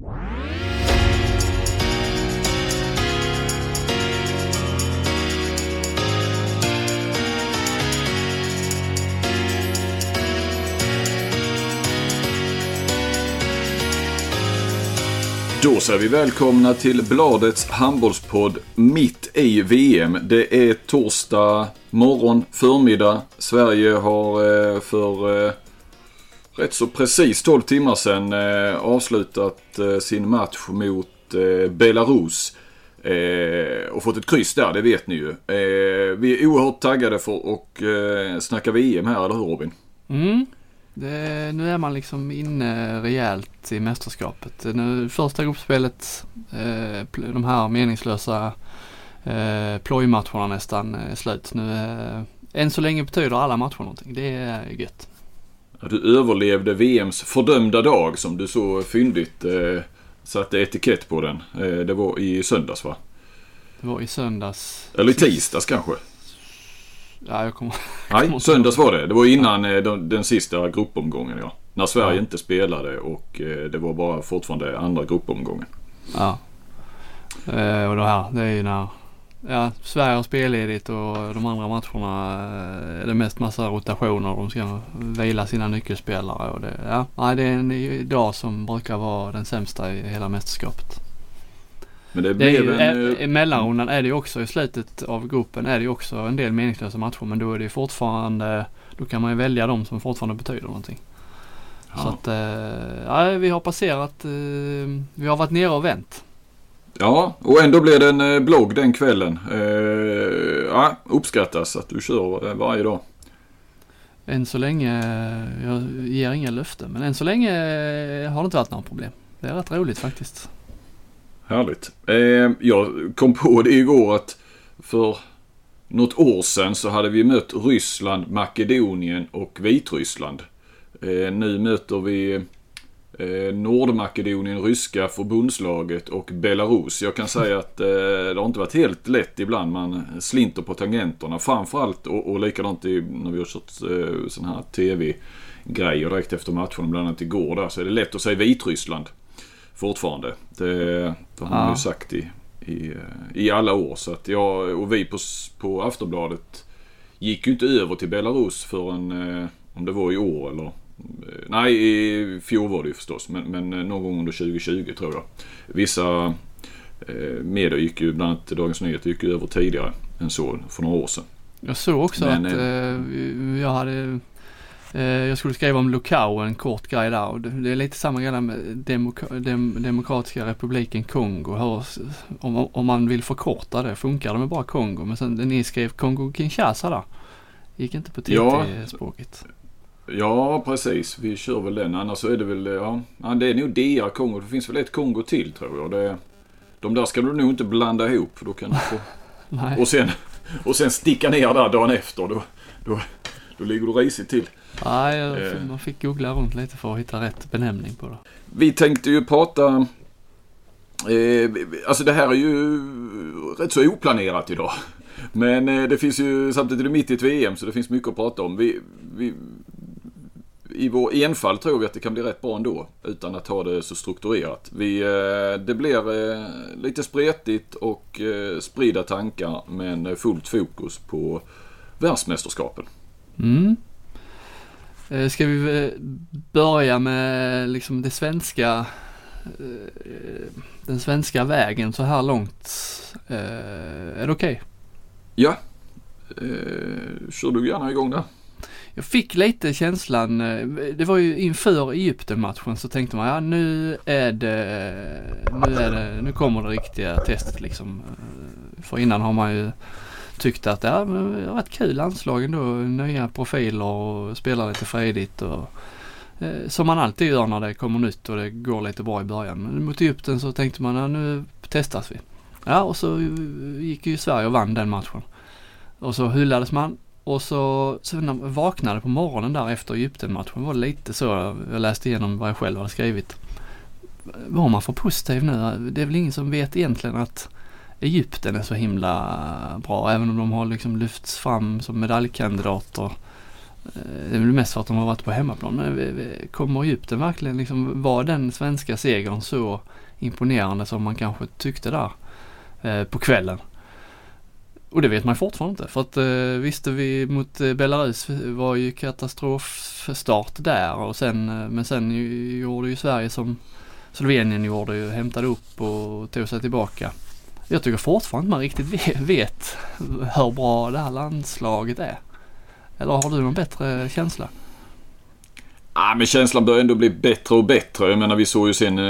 Då säger vi välkomna till Bladets handbollspodd mitt i VM. Det är torsdag morgon, förmiddag. Sverige har eh, för eh, rätt så precis 12 timmar sedan eh, avslutat eh, sin match mot eh, Belarus. Eh, och fått ett kryss där, det vet ni ju. vi är oerhört taggade för att snacka VM här, eller hur Robin? Mm. Det, nu är man liksom inne rejält i mästerskapet. Nu, första gruppspelet, eh, de här meningslösa eh, plojmatcherna nästan är slut. Nu, eh, än så länge betyder alla matcher någonting. Det är gött. Du överlevde VMs fördömda dag som du så fyndigt eh, satte etikett på den. Eh, det var i söndags va? Det var i söndags. Eller i tisdags kanske? Ja, jag kommer... Nej, söndags var det. Det var innan ja. Eh, den, den, sista gruppomgången ja. När Sverige ja. inte spelade och eh, det var bara fortfarande andra gruppomgången. Ja. Eh, och det här, det är ju när ja, Sverige har spelledigt och de andra matcherna är det mest massa rotationer. De ska vila sina nyckelspelare och det, ja, nej, det är en dag som brukar vara den sämsta i hela mästerskapet. Men det, det är ju, en, I mellanrundan är det ju också i slutet av gruppen är det ju också en del meningslösa matcher men då är det fortfarande, då kan man ju välja de som fortfarande betyder någonting. Ja. Så att, eh, ja, vi har passerat, eh, vi har varit nere och vänt. Ja, och ändå blev det en eh, blogg den kvällen. Eh, ja, uppskattas att du kör varje dag. Än så länge, jag ger inga löften, men än så länge har det inte varit några problem. Det är rätt roligt faktiskt. Härligt. Eh, jag kom på det igår att för något år sedan så hade vi mött Ryssland, Makedonien och Vitryssland. Eh, nu möter vi eh, Nordmakedonien, ryska förbundslaget och Belarus. Jag kan säga att eh, det har inte varit helt lätt ibland. Man slinter på tangenterna framförallt och, och likadant i, när vi har kört eh, sådana här TV-grejer direkt efter matchen, bland annat igår där, så är det lätt att säga Vitryssland fortfarande. Det, det har man ja. ju sagt i, i, i, alla år. Så att jag och vi på, på Aftonbladet gick ju inte över till Belarus förrän, eh, om det var i år eller Nej, i fjol var det ju förstås, men, men eh, någon gång under 2020 tror jag. Vissa eh, medier gick ju, bland annat Dagens Nyheter, gick ju över tidigare än så för några år sedan. Jag såg också men, att eh, jag hade Eh, jag skulle skriva om Lukau, en kort grej där. Och det är lite samma grej med Demok Dem Demokratiska republiken Kongo. Hur, om, om man vill förkorta det, funkar det med bara Kongo? Men sen ni skrev Kongo-Kinshasa där. Gick inte på TT-språket. Ja, ja, precis. Vi kör väl den. Annars så är det väl, ja, det är nog DR Kongo. Det finns väl ett Kongo till tror jag. Det, de där ska du nog inte blanda ihop. Då kan du få... och, sen, och sen sticka ner där dagen efter. Då, då, då ligger du risigt till. Nej, ja, man fick googla runt lite för att hitta rätt benämning på det. Vi tänkte ju prata Eh, alltså det här är ju rätt så oplanerat idag. Men eh, det finns ju, samtidigt är det mitt i ett VM så det finns mycket att prata om. Vi, vi, I vår enfald tror vi att det kan bli rätt bra ändå. Utan att ha det så strukturerat. Vi, eh, det blir eh, lite spretigt och eh, spridda tankar men fullt fokus på världsmästerskapen. Mm. Ska vi börja med liksom det svenska, den svenska vägen så här långt? Är det okej? Okay? Ja, kör du gärna igång där. Jag fick lite känslan, eh, det var ju inför Egypten-matchen så tänkte man ja nu är det, nu är det, nu kommer det riktiga testet liksom. Eh, för innan har man ju tyckt att ja, det har rätt kul landslag ändå. Nya profiler och spelar lite fredigt och eh, som man alltid gör när det kommer nytt och det går lite bra i början. Men mot Egypten så tänkte man ja, nu testas vi. Ja och så gick ju Sverige och vann den matchen. Och så hyllades man och så, så vaknade på morgonen där efter Egypten-matchen var det lite så, jag läste igenom vad jag själv hade skrivit. Var man för positiv nu? Det är väl ingen som vet egentligen att Egypten är så himla bra. Även om de har liksom lyfts fram som medaljkandidater eh, det är väl mest för att de har varit på hemmaplan. Men kommer Egypten verkligen liksom, var den svenska segern så imponerande som man kanske tyckte där eh, på kvällen? Och det vet man fortfarande inte. För att eh, visste vi mot eh, Belarus var ju katastrofstart där och sen, eh, men sen gjorde ju Sverige som Slovenien gjorde ju, hämtade upp och tog sig tillbaka. Jag tycker fortfarande inte man riktigt vet hur bra det här landslaget är. Eller har du någon bättre känsla? Ja, men känslan börjar ändå bli bättre och bättre. Jag menar vi såg ju sen eh,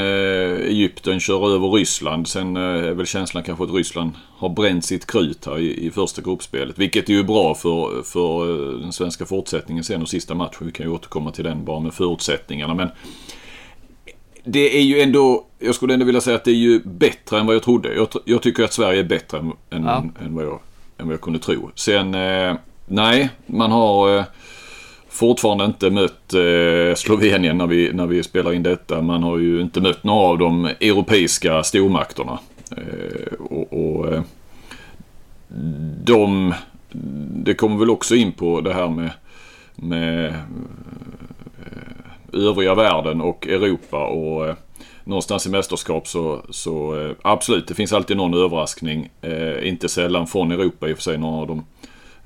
Egypten köra över Ryssland. Sen eh, är väl känslan kanske att Ryssland har bränt sitt krut här i, i första gruppspelet. Vilket är ju bra för, för eh, den svenska fortsättningen sen och sista matchen. Vi kan ju återkomma till den bara med förutsättningarna. Men det är ju ändå, jag skulle ändå vilja säga att det är ju bättre än vad jag trodde. Jag, jag tycker att Sverige är bättre än, ja. än, vad, jag, än vad jag kunde tro. Sen, eh, nej, man har eh, fortfarande inte mött eh, Slovenien när vi, när vi spelar in detta. Man har ju inte mött några av de europeiska stormakterna. Eh, och, och eh, de, det kommer väl också in på det här med, med eh, övriga världen och Europa. och eh, någonstans i mästerskap så, så eh, absolut, det finns alltid någon överraskning. Eh, inte sällan från Europa i och för sig, någon av de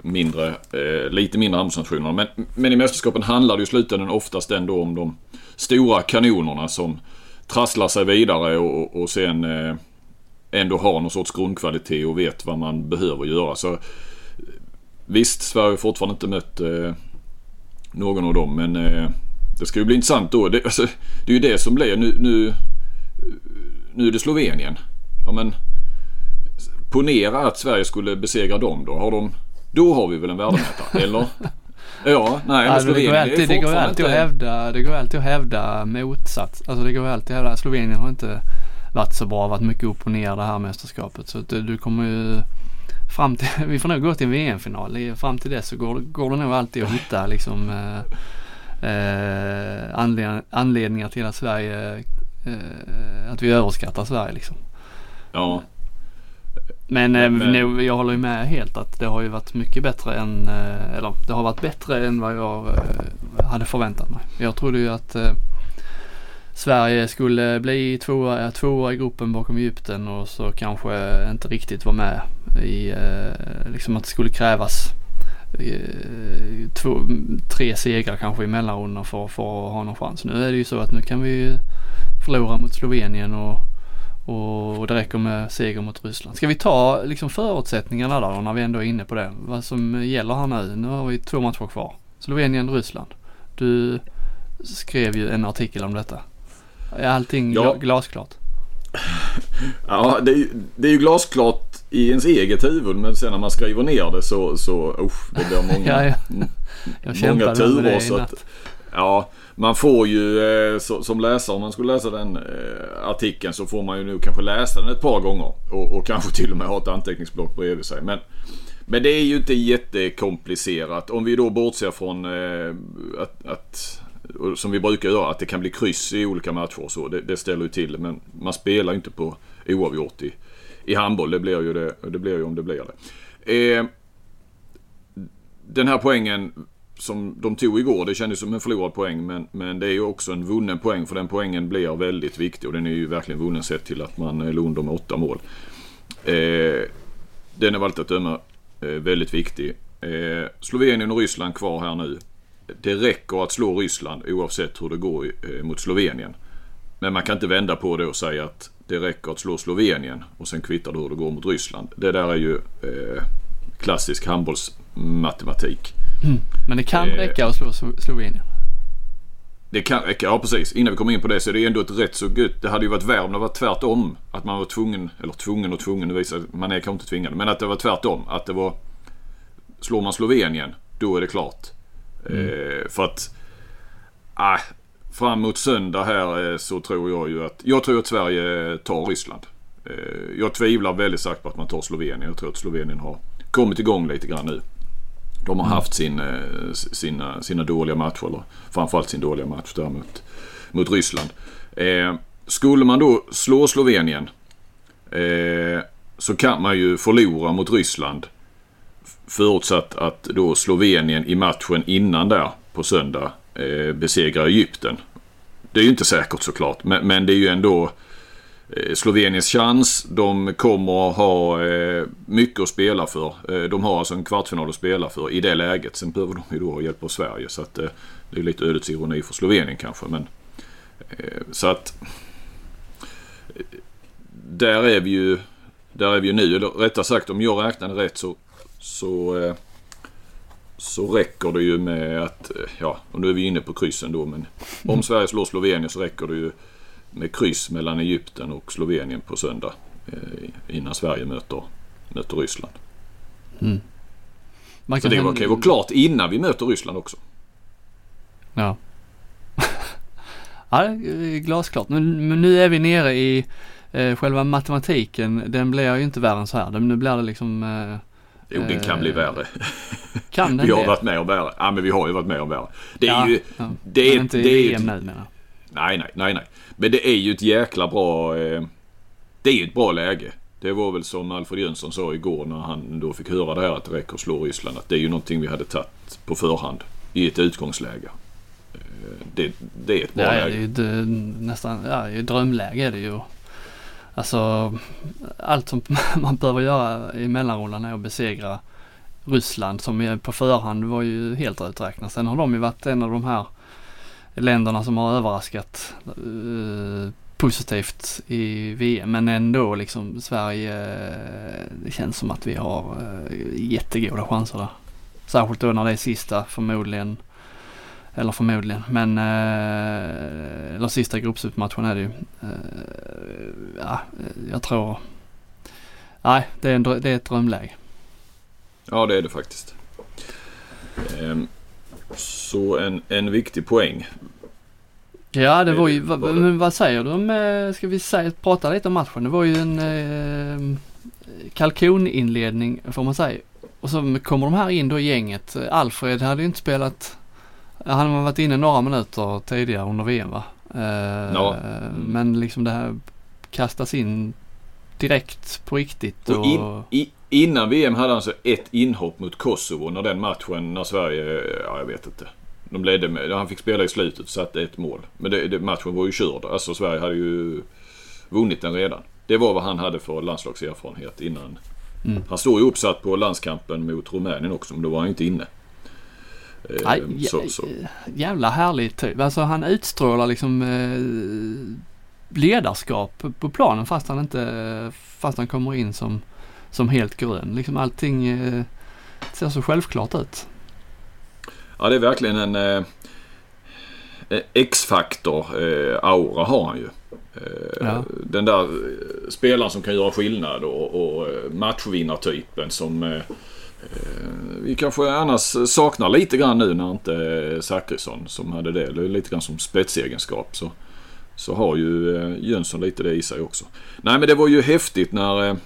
mindre, eh, lite mindre handbollsnationerna. Men, men i mästerskapen handlar det i slutändan oftast ändå om de stora kanonerna som trasslar sig vidare och, och sen eh, ändå har någon sorts grundkvalitet och vet vad man behöver göra. Så Visst, Sverige har fortfarande inte mött eh, någon av dem men eh, det ska ju bli intressant då. Det, alltså, det är ju det som blir. Nu, nu, nu är det Slovenien. Ja, men, ponera att Sverige skulle besegra dem då. Har de, då har vi väl en värdemätare, eller? Ja, nej men Slovenien det går alltid, det går alltid att hävda, det går alltid att hävda motsats. Alltså det går alltid att hävda, Slovenien har inte varit så bra, varit mycket upp och ner det här mästerskapet. Så du, du kommer ju fram till, vi får nog gå till en VM-final. Fram till dess så går, går det nog alltid att hitta liksom eh, eh, anledningar till att Sverige, eh, att vi överskattar Sverige liksom. Ja. Men, eh, men, men jag håller ju med helt att det har ju varit mycket bättre än, eh, eller det har varit bättre än vad jag eh, hade förväntat mig. Jag trodde ju att Sverige skulle bli tvåa, tvåa i gruppen bakom Egypten och så kanske inte riktigt vara med i, liksom att det skulle krävas Eh, två, tre segrar kanske i mellanrundan för, för att ha någon chans. Nu är det ju så att nu kan vi förlora mot Slovenien och, och det räcker med seger mot Ryssland. Ska vi ta liksom förutsättningarna då när vi ändå är inne på det? Vad som gäller här nu. Nu har vi två matcher kvar. Slovenien, Ryssland. Du skrev ju en artikel om detta. Är allting ja. glasklart? Ja, det är, det är ju glasklart i ens eget huvud men sen när man skriver ner det så, så usch, det blir många, ja, ja. många turer. Så att, ja, man får ju eh, så, som läsare, om man skulle läsa den eh, artikeln så får man ju nu kanske läsa den ett par gånger och, och kanske till och med ha ett anteckningsblock bredvid sig. Men, men det är ju inte jättekomplicerat. Om vi då bortser från eh, att, att som vi brukar göra, att det kan bli kryss i olika matcher och så. Det, det ställer ju till det. Men man spelar ju inte på oavgjort i, i handboll. Det blir ju, det, det blir ju om det blir det. Eh, den här poängen som de tog igår, det kändes som en förlorad poäng. Men, men det är ju också en vunnen poäng. För den poängen blir väldigt viktig. Och den är ju verkligen vunnen sett till att man eh, låg under med åtta mål. Eh, den är av allt att döma eh, väldigt viktig. Eh, Slovenien och Ryssland kvar här nu. Det räcker att slå Ryssland oavsett hur det går eh, mot Slovenien. Men man kan inte vända på det och säga att det räcker att slå Slovenien och sen kvittar det hur det går mot Ryssland. Det där är ju eh, klassisk handbollsmatematik. Mm. Men det kan eh, räcka att slå Slovenien? Det kan räcka, ja precis. Innan vi kommer in på det så är det ändå ett rätt så gött. Det hade ju varit värre om det var tvärtom. Att man var tvungen, eller tvungen och tvungen, det visar man är kanske inte tvingad. Men att det var tvärtom. Att det var, slår man Slovenien, då är det klart. Mm. Eh, för att, ah, fram mot söndag här eh, så tror jag ju att, jag tror att Sverige tar Ryssland. Eh, jag tvivlar väldigt starkt på att man tar Slovenien. Jag tror att Slovenien har kommit igång lite grann nu. De har mm. haft sin, eh, sina, sina dåliga matcher, eller framförallt sin dåliga match där mot, mot Ryssland. skulle man då slå Slovenien så kan man ju förlora mot Ryssland. Förutsatt att då Slovenien i matchen innan där på söndag eh, besegrar Egypten. Det är ju inte säkert såklart, men, men det är ju ändå eh, Eh, Sloveniens chans. De kommer att ha eh, mycket att spela för. Eh, de har alltså en kvartsfinal att spela för i det läget. Sen behöver de ju då ha hjälp av Sverige. Så att, det är lite ödets ironi för Slovenien kanske. Men, så att där är vi ju där är vi ju nu. Eller rättare sagt om jag räknade rätt så, så, så räcker det ju med att, ja, och nu är vi inne på kryssen då, men om Sverige slår Slovenien så räcker det ju med kryss mellan Egypten och Slovenien på söndag eh, innan Sverige möter, möter Ryssland. Mm. Man Så det kan ju vara klart innan vi möter Ryssland också. Ja. ja, glasklart. Men, men nu är vi nere i eh, själva matematiken. Den blir ju inte värre än så här. Nu blir det liksom... Eh, Jo, den kan bli Eh, värre. kan den vi har det? varit med om värre. Ja, men vi har ju varit med om värre. Det är ja, ju... ja. det är- Men inte det är i VM nu menar. Nej, nej, nej, nej. Men det är ju ett jäkla bra... Eh, det är ju ett bra läge. Det var väl som Alfred Jönsson sa igår när han då fick höra det här att det räcker att slå Ryssland. Att det är ju någonting vi hade tagit på förhand i ett utgångsläge. Eh, det, det är ett bra Ja, ja, det är läge. ju d- nästan, ja, det är ju drömläge är det ju. Alltså allt som man behöver göra i mellanrundan är att besegra Ryssland som på förhand var ju helt uträknat. Sen har de ju varit en av de här länderna som har överraskat eh, positivt i VM. Men ändå liksom Sverige, eh, det känns som att vi har eh, jättegoda chanser där. Särskilt då när det är sista förmodligen. Eller förmodligen, men eh, eller sista gruppsuppmatchen är det ju. Eh, ja, eh, jag tror. Nej, det är, en, det är ett drömläge. Ja, det är det faktiskt. Ehm, så en, en viktig poäng. Ja, det var ju, Eh, det? men vad säger du om, eh, ska vi säga, prata lite om matchen? Det var ju en eh, kalkoninledning får man säga. Och så kommer de här in då i gänget. Alfred hade ju inte spelat, han har varit inne några minuter tidigare under VM va? Eh, Ja. Men liksom det här kastas in direkt på riktigt och, Och in, i, innan VM hade han alltså ett inhopp mot Kosovo när den matchen, när Sverige, ja jag vet inte. De ledde med, han fick spela i slutet och satte ett mål. Men det, det, matchen var ju körd. Alltså Sverige hade ju vunnit den redan. Det var vad han hade för landslagserfarenhet innan. Mm. Han stod ju uppsatt på landskampen mot Rumänien också men då var han ju inte inne. Eh, Nej, så, jä- så. jävla härlig typ. Alltså han utstrålar liksom eh, ledarskap på planen fast han inte, fast han kommer in som, som helt grön. Liksom allting eh, ser så självklart ut. Ja det är verkligen en eh, eh, X-faktor eh, aura har han ju. Eh, Ja. Den där eh, spelaren som kan göra skillnad och, och eh, matchvinnartypen som vi kanske annars saknar lite grann nu när inte Zachrisson som hade det. Det är lite grann som spetsegenskap. Så, så har ju Jönsson lite det i sig också. Nej men det var ju häftigt när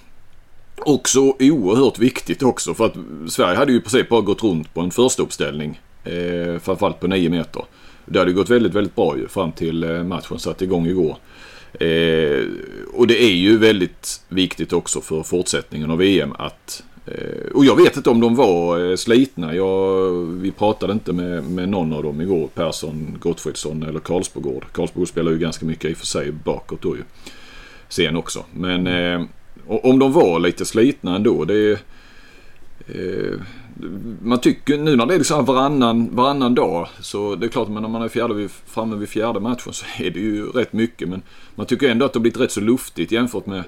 Också oerhört viktigt också för att Sverige hade ju i princip bara gått runt på en första uppställning. Eh, framförallt på 9 meter. Det hade gått väldigt, väldigt bra ju fram till eh, matchen satte igång igår. Eh, och det är ju väldigt viktigt också för fortsättningen av VM att eh, och jag vet inte om de var eh, slitna. Jag, vi pratade inte med, med någon av dem igår. Persson, Gottfridsson eller Karlsbogård. Karlsbogård spelar ju ganska mycket i och för sig bakåt då ju. Sen också. Men eh, om de var lite slitna ändå. Det, eh, man tycker nu när det är liksom varannan, varannan dag så det är klart att när man är fjärde, vid- framme vid fjärde matchen så är det ju rätt mycket. Men man tycker ändå att det har blivit rätt så luftigt jämfört med,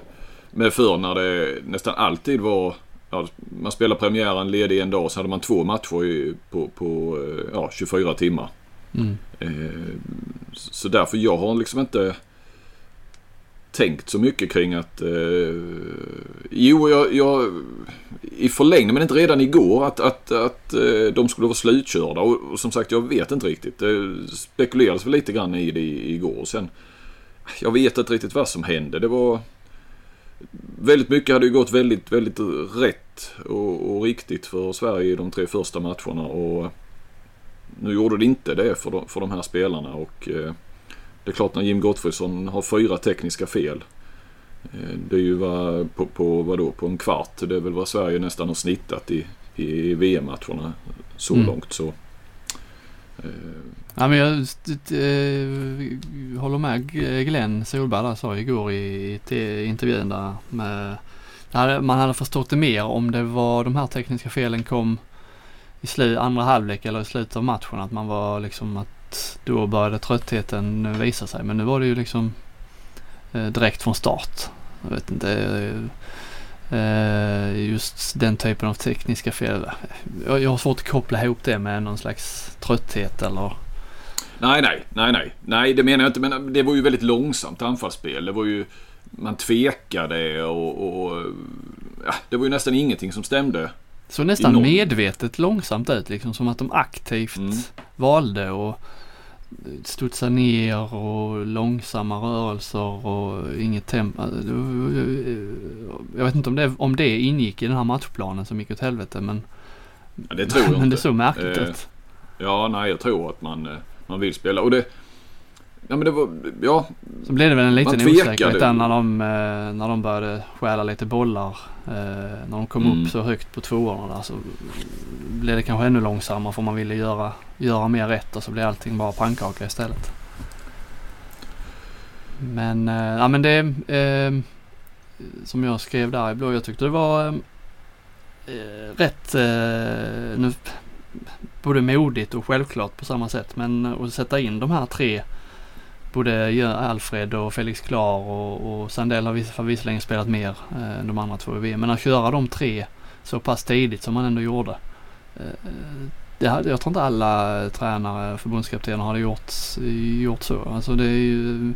med förr när det nästan alltid var Ja, man spelar premiären ledig en dag så hade man två matcher i, på, på eh, ja, 24 timmar. Mm. Eh, Så därför jag har liksom inte tänkt så mycket kring att... Eh, jo, jag, jag i förlängning, men inte redan igår, att, att, att eh, de skulle vara slutkörda. Och, och som sagt, jag vet inte riktigt. Det spekulerades väl lite grann i det igår. Och sen, jag vet inte riktigt vad som hände. Det var... Väldigt mycket hade ju gått väldigt, väldigt rätt och, och riktigt för Sverige i de tre första matcherna. Och nu gjorde det inte det för de, för de här spelarna. Och eh, det är klart när Jim Gottfridsson har fyra tekniska fel. Eh, det är ju vad, på, på, vadå, på en kvart. Det är väl vad Sverige nästan har snittat i, i VM-matcherna så Mm. långt. Så, eh, Ja, men jag äh, håller med Glenn Solberg sa igår i, i intervjun där med, man hade förstått det mer om det var de här tekniska felen kom i slu, andra halvlek eller i slutet av matchen. Att man var liksom att då började tröttheten visa sig. Men nu var det ju liksom eh, direkt från start. Jag vet inte. eh, just den typen av tekniska fel. Jag, har svårt att koppla ihop det med någon slags trötthet eller nej, nej, nej, nej. Nej, det menar jag inte. Men det var ju väldigt långsamt anfallsspel. Det var ju... Man tvekade och... och ja, det var ju nästan ingenting som stämde. Så nästan Enormt. medvetet långsamt ut liksom som att de aktivt Mm. valde att studsa ner och långsamma rörelser och inget tempo. Jag vet inte om det, om det ingick i den här matchplanen som gick åt helvete men, Ja, det tror jag men inte. det såg märkligt Eh. Ja, nej, jag tror att man, eh, man vill spela. Och det... Ja, men det var... Ja, Så blev det väl en liten osäkerhet där när de, eh, när de började stjäla lite bollar. eh, När de kom Mm. upp så högt på tvåorna där så blev det kanske ännu långsammare för man ville göra, göra mer rätt och så blev allting bara pannkaka istället. Men, eh, ja men det eh, som jag skrev där i blå, jag tyckte det var eh, rätt, eh, nu, både modigt och självklart på samma sätt. Men att sätta in de här tre Både Alfred och Felix Klar och, och Sandell har vis- har visserligen spelat mer eh, än de andra två i VM. Men att köra de tre så pass tidigt som man ändå gjorde. Eh, det hade, jag tror inte alla tränare, förbundskaptener hade gjort, gjort så. Alltså det är ju,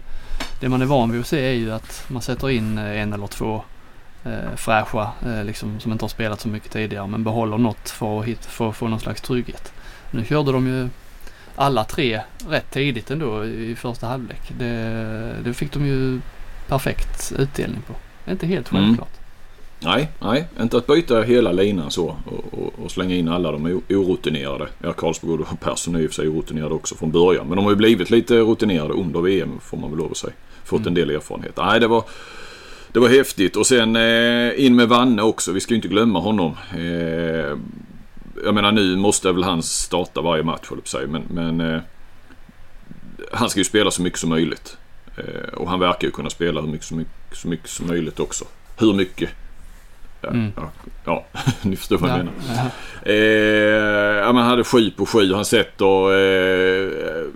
det man är van vid att se är ju att man sätter in eh, en eller två eh, fräscha eh, liksom, som inte har spelat så mycket tidigare men behåller något för att, hit, för att få någon slags trygghet. Nu körde de ju alla tre rätt tidigt ändå i första halvlek. Det, det fick de ju perfekt utdelning på. Inte helt Mm. självklart. nej, nej. Inte att byta hela linan så och, och, och slänga in alla de orutinerade. Ja, Karlsborg och Persson är i och för sig orutinerade också från början. Men de har ju blivit lite rutinerade under VM får man väl lov att säga. Fått en Mm. del erfarenhet. Nej, det var... Det var häftigt och sen eh, in med Vanne också. Vi ska ju inte glömma honom. Eh, jag menar nu måste väl han starta varje match höll jag på säga. Men, men eh, han ska ju spela så mycket som möjligt. Eh, och han verkar ju kunna spela hur mycket, så mycket, så mycket som möjligt också. Hur mycket? Ja, Mm. ja, ja ni förstår vad jag Ja, menar. ja. Eh, ja, men han hade sju på sju. Han sätter eh,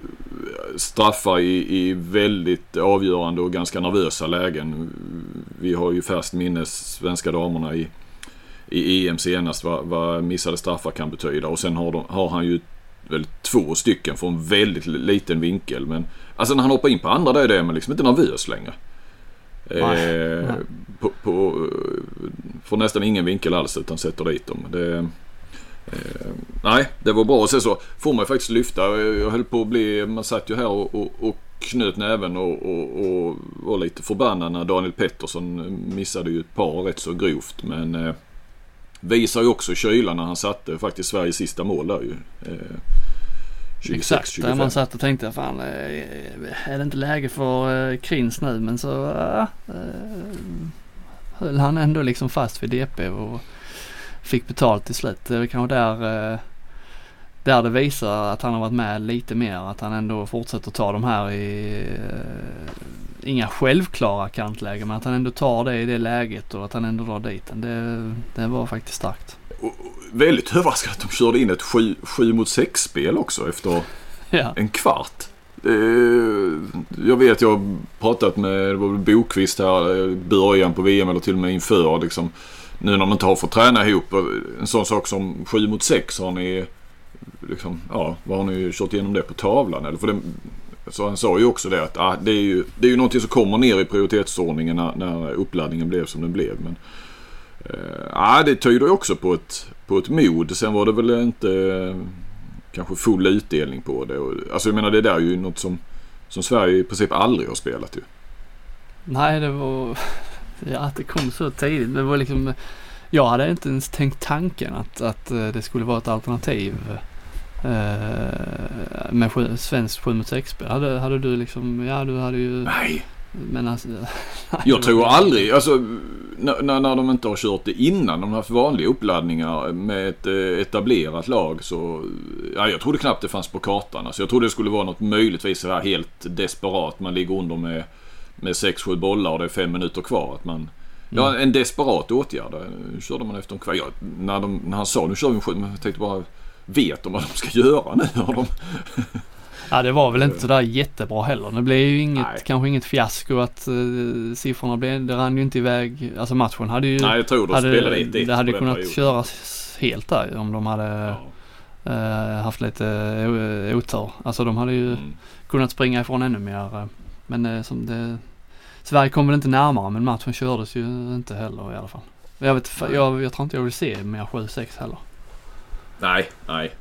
straffar i, i väldigt avgörande och ganska nervösa lägen. Vi har ju färskt minne svenska damerna i, i EM senast vad, vad missade straffar kan betyda. Och sen har, de, har han ju väl två stycken från väldigt liten vinkel. Men alltså när han hoppar in på andra där är det man liksom inte nervös längre. Eh, på, på, får nästan ingen vinkel alls utan sätter dit dem. Det, eh, nej, det var bra. Och sen så får man ju faktiskt lyfta. Jag höll på att bli, man satt ju här och, och, och knöt näven och, och, och var lite förbannad när Daniel Pettersson missade ju ett par rätt så grovt. Men eh, visar ju också kylan när han satte faktiskt Sveriges sista mål där ju. Eh, 26, Exakt, där 25. man satt och tänkte fan eh, är det inte läge för eh, Krins nu men så äh, höll han ändå liksom fast vid DP och fick betalt till slut. Det är kanske där, där det visar att han har varit med lite mer. Att han ändå fortsätter ta de här i inga självklara kantlägen men att han ändå tar det i det läget och att han ändå drar dit den. Det, det var faktiskt starkt. Och, väldigt överraskad att de körde in ett 7 mot 6 spel också efter Ja, en kvart. Eh, jag vet, jag har pratat med Bokvist här i början på VM eller till och med inför. Liksom, nu när man inte har fått träna ihop. En sån sak som 7 mot 6 har ni liksom, ja, vad har ni kört igenom det på tavlan? Eller för det, så han sa ju också det att ah, det, är ju, det är ju någonting som kommer ner i prioritetsordningen när, när uppladdningen blev som den blev. Men, eh, ah, det tyder ju också på ett, på ett mod. Sen var det väl inte eh, kanske full utdelning på det. Och, alltså jag menar det där är ju något som, som Sverige i princip aldrig har spelat ju. Nej, det var... Ja, att det kom så tidigt. Det var liksom... Jag hade inte ens tänkt tanken att, att eh, det skulle vara ett alternativ eh, med sju, svenskt 7 mot 6-spel. Hade, hade du liksom... Ja, du hade ju... Nej, Men alltså... jag tror aldrig, alltså när, när de inte har kört det innan, de har haft vanliga uppladdningar med ett eh, etablerat lag så... Ja, jag trodde knappt det fanns på kartan. Alltså, jag trodde det skulle vara något möjligtvis så här helt desperat. Man ligger under med, med 6-7 bollar och det är fem minuter kvar. Att man, Ja, Mm. en desperat åtgärd. Nu körde man efter en kvart. Ja, när, de, när han sa nu kör vi en sju, jag tänkte bara... Vet de vad de ska göra nu? Har de... Ja det var väl inte sådär jättebra heller. Det blev ju inget, Nej. kanske inget fiasko att uh, siffrorna blev, det rann ju inte iväg. Alltså matchen hade ju, Nej, jag tror de hade, spelade 1-1 det hade kunnat perioden. köras helt där om de hade Ja. eh, haft lite uh, otur. Alltså de hade ju Mm. kunnat springa ifrån ännu mer. Men eh, som det, Sverige kom väl inte närmare men matchen kördes ju inte heller i alla fall. Jag, vet, jag, jag tror inte jag vill se mer 7-6 heller. Nej, nej.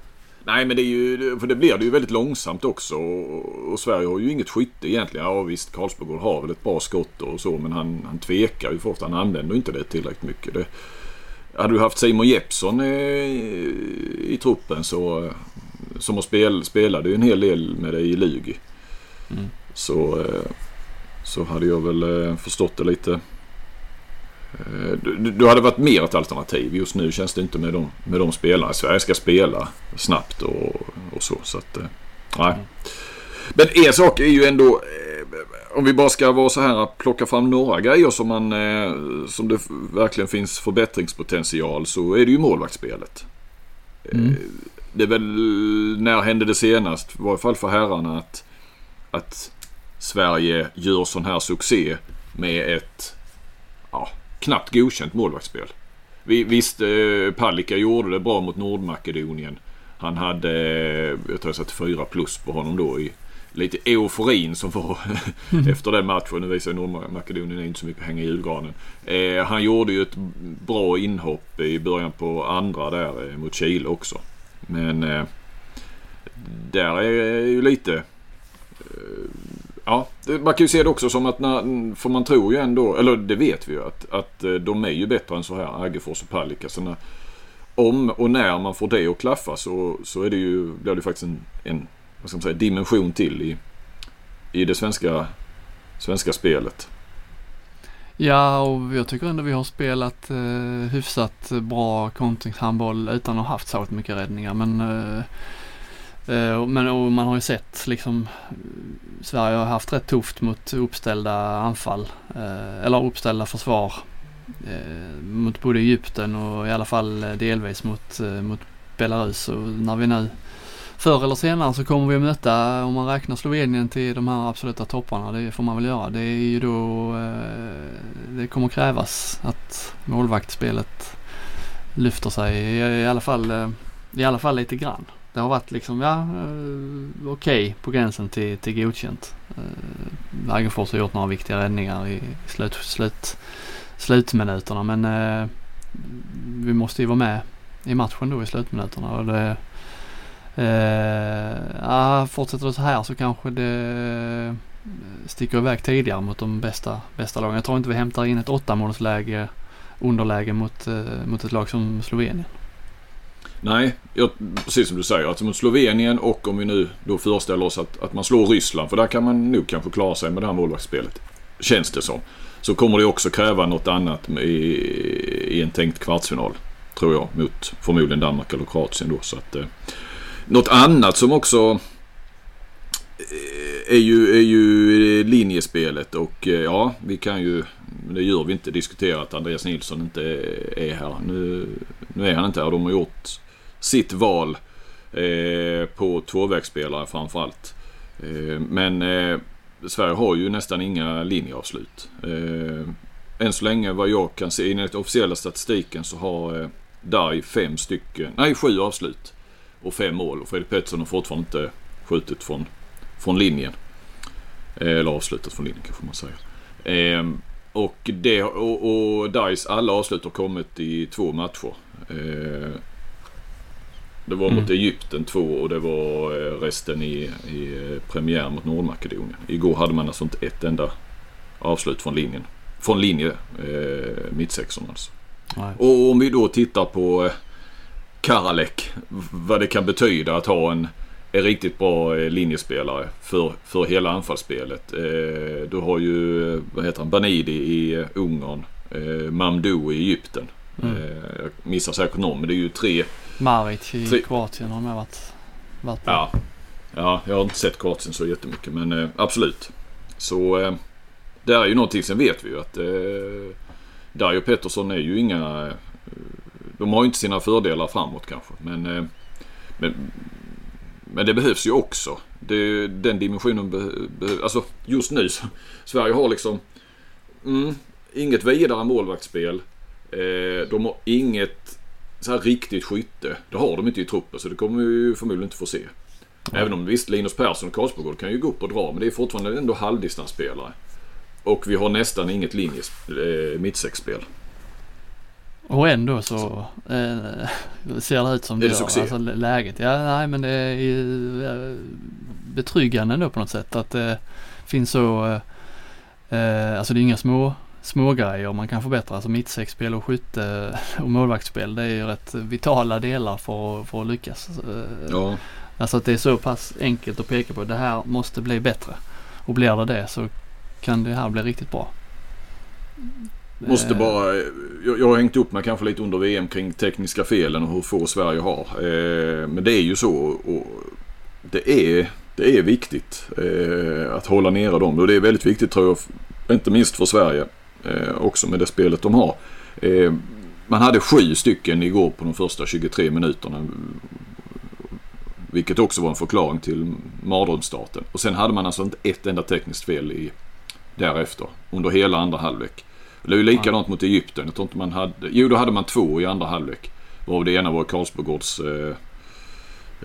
Nej men det är ju, för det blir det ju väldigt långsamt också och, och Sverige har ju inget skytte egentligen. Ja visst, Karlsborg har väl ett bra skott och så men han, han tvekar ju för ofta. Han använder inte det tillräckligt mycket. Det, hade du haft Simon Jeppsson eh, i, i truppen så eh, som har spel, spelade ju en hel del med det i Lugi. Mm. Så, eh, så hade jag väl förstått det lite. Eh, Du, du- hade varit mer ett alternativ. Just nu känns det inte med de, med de spelarna. Sverige ska spela snabbt och, och så. så att, eh, nej. Mm. Men en sak är ju ändå, eh, om vi bara ska vara så här, plocka fram några grejer som, man, som det verkligen finns förbättringspotential så är det ju målvaktsspelet. Mm. Det är väl, när hände det senast, i varje fall för herrarna, att, att Sverige gör sån här succé med ett ja, knappt godkänt målvaktsspel. Visst, eh, Palicka gjorde det bra mot Nordmakedonien. Han hade, eh, jag tror jag satte fyra plus på honom då i lite euforin som var efter den matchen. Nu visar ju Nordmakedonien inte så mycket att hänga i julgranen. Eh, han gjorde ju ett bra inhopp i början på andra där eh, mot Chile också. Men eh, där är ju lite... Eh, Ja, man kan ju se det också som att när, för man tror ju ändå, eller det vet vi ju att, att eh, de är ju bättre än så här, Aggefors och Palicka. Så när, om och när man får det att klaffa så, så är det ju, blir det faktiskt en, en vad ska man säga, dimension till i, i det svenska, svenska spelet. Ja, och jag tycker ändå vi har spelat eh, hyfsat bra kontringshandboll utan att ha haft så mycket räddningar. Men, eh, Eh, men och man har ju sett liksom Sverige har haft rätt tufft mot uppställda anfall. Eh, eller uppställda försvar. Eh, mot både Egypten och i alla fall delvis mot, mot Belarus. Och när vi nu Förr eller senare så kommer vi att möta, om man räknar Slovenien till de här absoluta topparna, det får man väl göra. Det är ju då det kommer krävas att målvaktsspelet lyfter sig i, alla fall i alla fall lite grann. Det har varit liksom, ja, okej okej på gränsen till, till godkänt. Eh, Agerfors har gjort några viktiga räddningar i slut, slut, slutminuterna men eh, vi måste ju vara med i matchen då i slutminuterna och det Eh, ja, fortsätter det så här så kanske det eh, sticker iväg tidigare mot de bästa, bästa lagen. Jag tror inte vi hämtar in ett åttamålsläge underläge mot, eh, mot ett lag som Slovenien. Nej, jag, precis som du säger. Alltså mot Slovenien och om vi nu då föreställer oss att, att man slår Ryssland. För där kan man nog kanske klara sig med det här målvaktsspelet. Känns det som. Så kommer det också kräva något annat i, i en tänkt kvartsfinal. Tror jag. Mot förmodligen Danmark eller Kroatien då. Så att, eh, något annat som också eh, är ju, är ju linjespelet och eh, ja, vi kan ju, det gör vi inte, diskutera att Andreas Nilsson inte är här. Nu, nu är han inte här. De har gjort sitt val eh, på tvåvägsspelare framförallt. Eh, men eh, Sverige har ju nästan inga linjeavslut. Eh, än så länge vad jag kan se, enligt officiella statistiken så har eh, Dai fem stycken, nej sju avslut och fem mål. Och Fredrik Pettersson har fortfarande inte skjutit från, från linjen. Eh, Eller avslutat från linjen kanske man säger. Eh, och, det, och, och Dice alla avslut har kommit i två matcher. Eh, det var mot Mm. Egypten två och det var eh, resten i, i eh, premiär mot Nordmakedonien. Igår hade man alltså inte ett enda avslut från linjen. Från linje, eh, mittsexorna alltså. Nej. Och om vi då tittar på eh, Karalek. Vad det kan betyda att ha en, en riktigt bra linjespelare för, för hela anfallsspelet. Eh, du har ju, vad heter han, Banidi i Ungern. Eh, Mamdou i Egypten. Mm. Jag missar säkert någon men det är ju tre. Maric i Tre- Kroatien har med varit, varit där. Ja, ja jag har inte sett Kroatien så jättemycket men eh, absolut. Så eh, där är ju någonting. Sen vet vi ju att eh, Dario Pettersson är ju inga... Eh, de har ju inte sina fördelar framåt kanske. Men, eh, men, men det behövs ju också. Det, den dimensionen behövs. Alltså just nu så Sverige har liksom mm, inget vidare målvaktsspel. Eh, de har inget så här riktigt skytte. Det har de inte i truppen så det kommer vi ju förmodligen inte få se. Även om visst Linus Persson och Karlsborg kan ju gå upp och dra men det är fortfarande ändå halvdistansspelare. Och vi har nästan inget linjes, eh, mittsexspel. Och ändå så eh, ser det ut som det gör. Alltså lä- läget. Ja, nej men det är ju eh, betryggande ändå på något sätt att det finns så, eh, eh, alltså det är inga små, små grejer man kan förbättra. Alltså mittsexspel och skytte och målvaktsspel det är ju rätt vitala delar för, för att lyckas. Eh, Ja, Alltså att det är så pass enkelt att peka på det här måste bli bättre. Och blir det det så kan det här bli riktigt bra. måste Eh, bara... Jag, jag har hängt upp mig kanske lite under VM kring tekniska felen och hur få Sverige har. Eh, men det är ju så och det är, det är viktigt att hålla nere dem. Och det är väldigt viktigt tror jag, inte minst för Sverige Eh, också med det spelet de har. Eh, man hade sju stycken igår på de första 23 minuterna. Vilket också var en förklaring till mardrömsstarten. Och sen hade man alltså inte ett enda tekniskt fel i, därefter. Under hela andra halvlek. Det är ju likadant mot Egypten. Jag tror inte man hade... Jo, då hade man två i andra halvlek. Varav det ena var Karlsbogårds eh,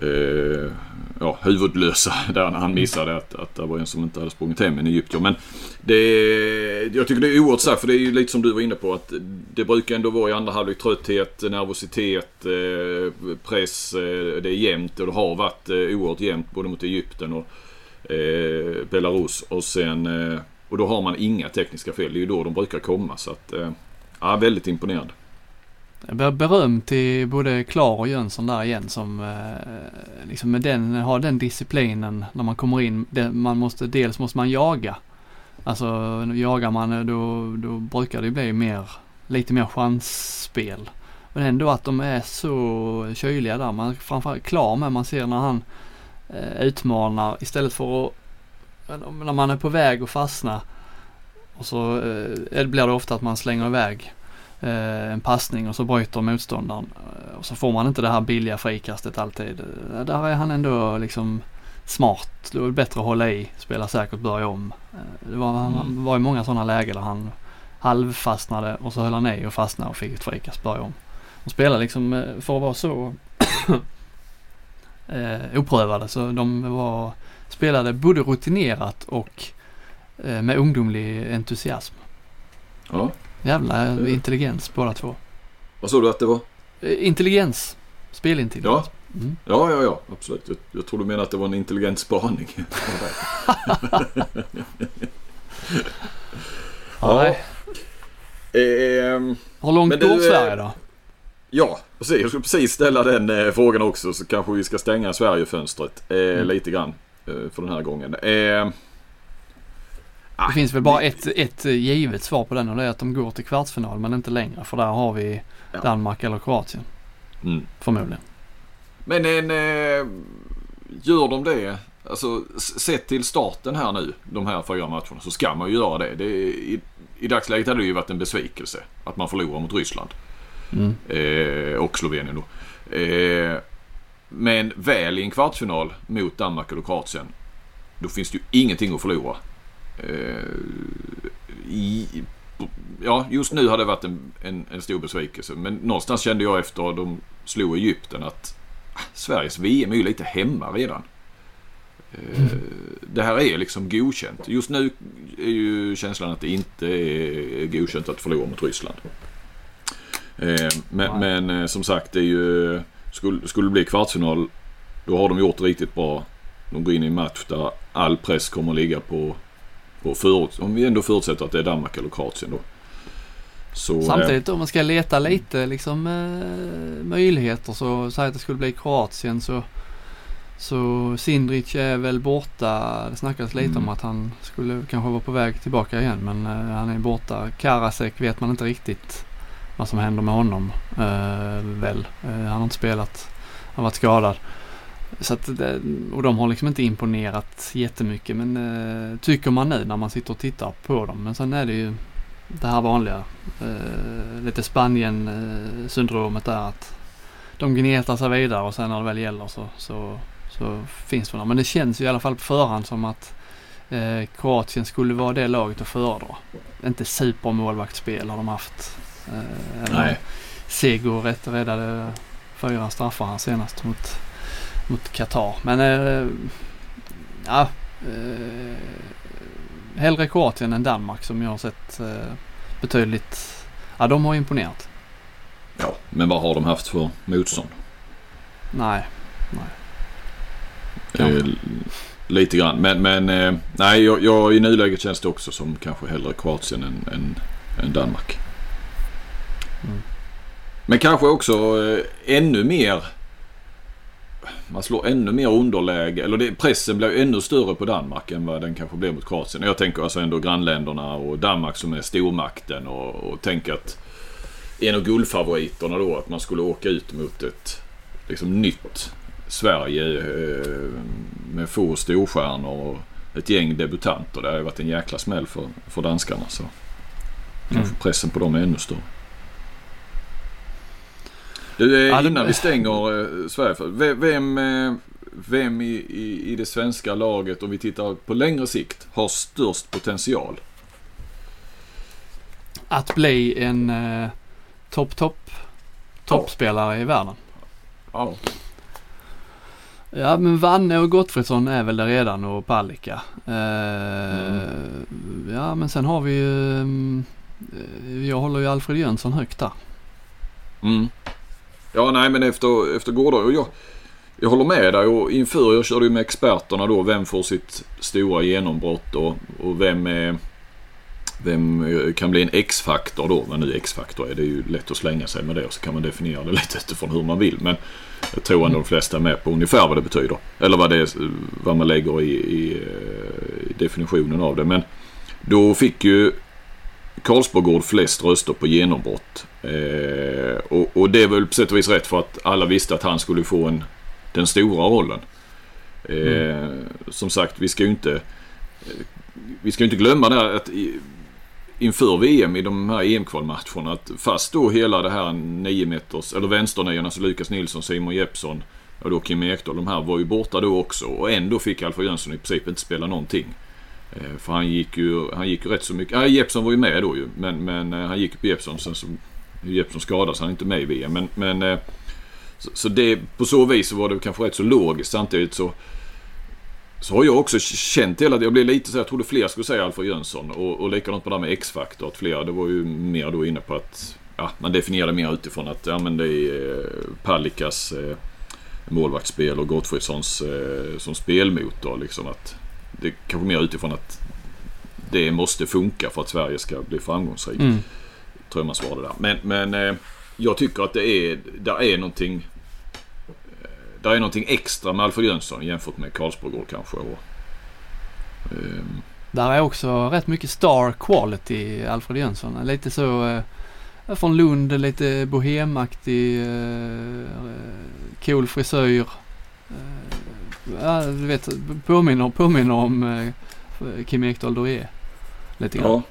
eh, ja, huvudlösa där han missade att, att det var en som inte hade sprungit hem en egyptier. Men det, jag tycker det är oerhört starkt för det är ju lite som du var inne på att det brukar ändå vara i andra halvlek trötthet, nervositet, eh, press. Eh, det är jämnt och det har varit eh, oerhört jämnt både mot Egypten och eh, Belarus. Och sen eh, och då har man inga tekniska fel. Det är ju då de brukar komma. Så att, eh, ja, väldigt imponerande. Beröm till både Klar och Jönsson där igen som eh, liksom med den, har den disciplinen när man kommer in. Det, man måste, dels måste man jaga. Alltså jagar man eh, då, då brukar det bli mer, lite mer chansspel. Men ändå att de är så kyliga där. Man framförallt Klar med man ser när han eh, utmanar istället för att när man är på väg att fastna och så eh, blir det ofta att man slänger iväg en passning och så bryter motståndaren. Eh, och så får man inte det här billiga frikastet alltid. Eh, där är han ändå liksom smart. Då är det bättre att hålla i, spela säkert, börja om. Eh, det var, Mm. han var ju många sådana lägen där han halvfastnade och så höll han i och fastnade och fick ett frikast, börja om. Och spela liksom eh, för att vara så eh, oprövade så de var, spelade både rutinerat och eh, med ungdomlig entusiasm. Ja. Jävla Mm. intelligens båda två. Vad sa du att det var? Eh, Intelligens. Spelintelligens. Ja. Mm. Ja, ja, ja. Absolut. Jag, jag tror du menar att det var en intelligent spaning. Ja. Ehm, Hur långt går eh, Sverige då? ja, precis. Jag skulle precis ställa den eh, frågan också så kanske vi ska stänga Sverigefönstret eh, Mm. lite grann eh, för den här gången. Det finns väl bara ett, ett eh, givet svar på den och det är att de går till kvartsfinal men inte längre för där har vi Ja. Danmark eller Kroatien Mm. förmodligen. Men en, eh, gör de det, alltså sett till starten här nu, de här fyra matcherna, så ska man ju göra det. det i, I dagsläget hade det ju varit en besvikelse att man förlorar mot Ryssland. Mm. Eh, och Slovenien då. Eh, men väl i en kvartsfinal mot Danmark eller Kroatien, då finns det ju ingenting att förlora. Eh, i, ja, just nu har det varit en, en, en stor besvikelse. Men någonstans kände jag efter de slog Egypten att ah, Sveriges VM är ju lite hemma redan. Eh, Det här är liksom godkänt. Just nu är ju känslan att det inte är godkänt att förlora mot Ryssland. Eh, Men, men som sagt, det är ju, skulle, skulle det bli kvartsfinal då har de gjort riktigt bra. De går in i en match där all press kommer att ligga på, på förut, om vi ändå förutsätter att det är Danmark eller Kroatien då. Så, eh, Samtidigt om man ska leta lite liksom eh, möjligheter så säg att det skulle bli Kroatien så Så Sindrich är väl borta. Det snackas lite Mm. om att han skulle kanske vara på väg tillbaka igen men eh, han är borta. Karasek vet man inte riktigt vad som händer med honom. Eh, väl. Eh, han har inte spelat. Han har varit skadad. Så att och de har liksom inte imponerat jättemycket men eh, tycker man nu när man sitter och tittar på dem. Men sen är det ju det här vanliga. Eh, lite Spanien-syndromet där att de gnetar sig vidare och sen när det väl gäller så, så, så finns det. Men det känns ju i alla fall på förhand som att eh, Kroatien skulle vara det laget att föredra. Inte supermålvaktsspel har de haft. Eh, Nej. Sego rätt räddade fyra straffar här senast mot, mot Qatar. Men eh, ja, eh, hellre Kroatien än Danmark som jag har sett eh, betydligt, ja de har imponerat. Ja, men vad har de haft för motstånd? Nej, Eh, lite grann. Men, men eh, nej, jag, jag, i nuläget känns det också som kanske hellre Kroatien än, än, än Danmark. Mm. Men kanske också eh, ännu mer man slår ännu mer underläge. Eller det, pressen blir ännu större på Danmark än vad den kanske blev mot Kroatien. Jag tänker alltså ändå grannländerna och Danmark som är stormakten och, och tänker att en av guldfavoriterna då att man skulle åka ut mot ett liksom nytt Sverige eh, med få storstjärnor och ett gäng debutanter. Det har ju varit en jäkla smäll för, för danskarna. Så kanske Mm. pressen på dem är ännu större. Du, eh, innan vi stänger eh, Sverige. För, ve- vem, eh, vem i, i, i det svenska laget, om vi tittar på längre sikt, har störst potential? att bli en eh, topp, topp, toppspelare i världen. Ja. Ja men Vanne och Gottfridsson är väl det redan och Palicka. Eh, Ja men sen har vi ju, mm, eh, jag håller ju Alfred Jönsson högt där. Mm. Ja, nej men efter, efter gårdagen. Jag, jag håller med dig och inför jag körde ju med experterna då. Vem får sitt stora genombrott och, och vem, är, vem kan bli en X-faktor då. Vad nu X-faktor är. Det är ju lätt att slänga sig med det och så kan man definiera det lite utifrån hur man vill. Men jag tror ändå de flesta är med på ungefär vad det betyder. Eller vad, det är, vad man lägger i, i, i definitionen av det. Men då fick ju Karlsborgård flest röster på genombrott. Eh, och, och det är väl på sätt och vis rätt för att alla visste att han skulle få en, den stora rollen. Eh, Som sagt, vi ska ju inte, vi ska inte glömma det här att i, inför VM i de här EM-kvalmatcherna att fast då hela det här 9 meters, eller vänsternian, alltså Lukas Nilsson, Simon Jeppsson och då Kim Ekdahl, de här var ju borta då också och ändå fick Alfred Jönsson i princip inte spela någonting. Eh, för han gick ju, han gick ju rätt så mycket. Ja, Jeppsson var ju med då ju. Men, men eh, han gick ju på Jeppsson. Sen så Jeppsson skadades han är inte med i VM. Men, men eh, så, så det, på så vis så var det kanske rätt så logiskt. Samtidigt så, så har jag också känt hela Jag blev lite så jag trodde fler skulle säga Alfred Jönsson. Och, och likadant på det här med X-faktor. Att flera, det var ju mer då inne på att ja, man definierade mer utifrån att ja, men det är eh, Pallikas eh, målvaktsspel och Gottfridssons eh, som spelmotor. Liksom att det är kanske mer utifrån att det måste funka för att Sverige ska bli framgångsrikt. Mm. Tror jag man svarade där. Men, men eh, jag tycker att det är, där är någonting eh, där är någonting extra med Alfred Jönsson jämfört med Karlsborgård kanske. Och, ehm, Där är också rätt mycket star quality Alfred Jönsson. Lite så eh, från Lund, lite bohemaktig, eh, cool frisyr. Eh, ja, du vet, påminner, påminner om eh, Kim Ekdahl Doré. Lite grann. ja.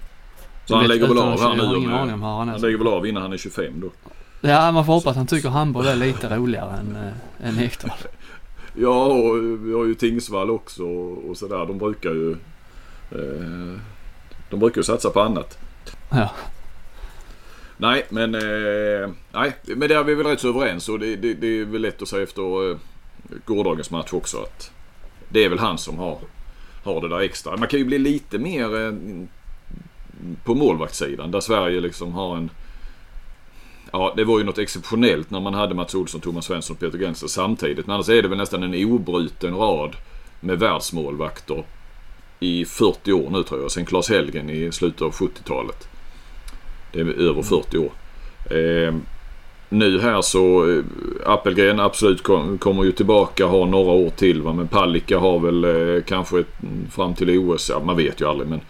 Så han Vet- lägger väl av här Jag nu. har om, ingen eh, aning om hur han är. Han lägger väl av innan han är 25 då. Ja, man får hoppas att han tycker handboll är lite roligare än, äh, än Ekdahl. Ja, och vi har ju Tingsvall också och, och sådär. De brukar ju... Eh, de brukar ju satsa på annat. Ja. Nej, men... Eh, nej, men där är vi väl rätt så överens och det, det, det är väl lätt att säga efter eh, gårdagens match också att det är väl han som har, har det där extra. Man kan ju bli lite mer eh, på målvaktssidan där Sverige liksom har en... Ja, det var ju något exceptionellt när man hade Mats Olsson, Thomas Svensson och Peter Gensel samtidigt. Men annars är det väl nästan en obruten rad med världsmålvakter i 40 år nu tror jag. Sen Claes Helgen i slutet av 70-talet. Det är över 40 år. Ehm, nu här så eh, Appelgren absolut kom, kommer ju tillbaka, har några år till. Va? Men Palicka har väl eh, kanske ett, fram till OS, ja, man vet ju aldrig. Men,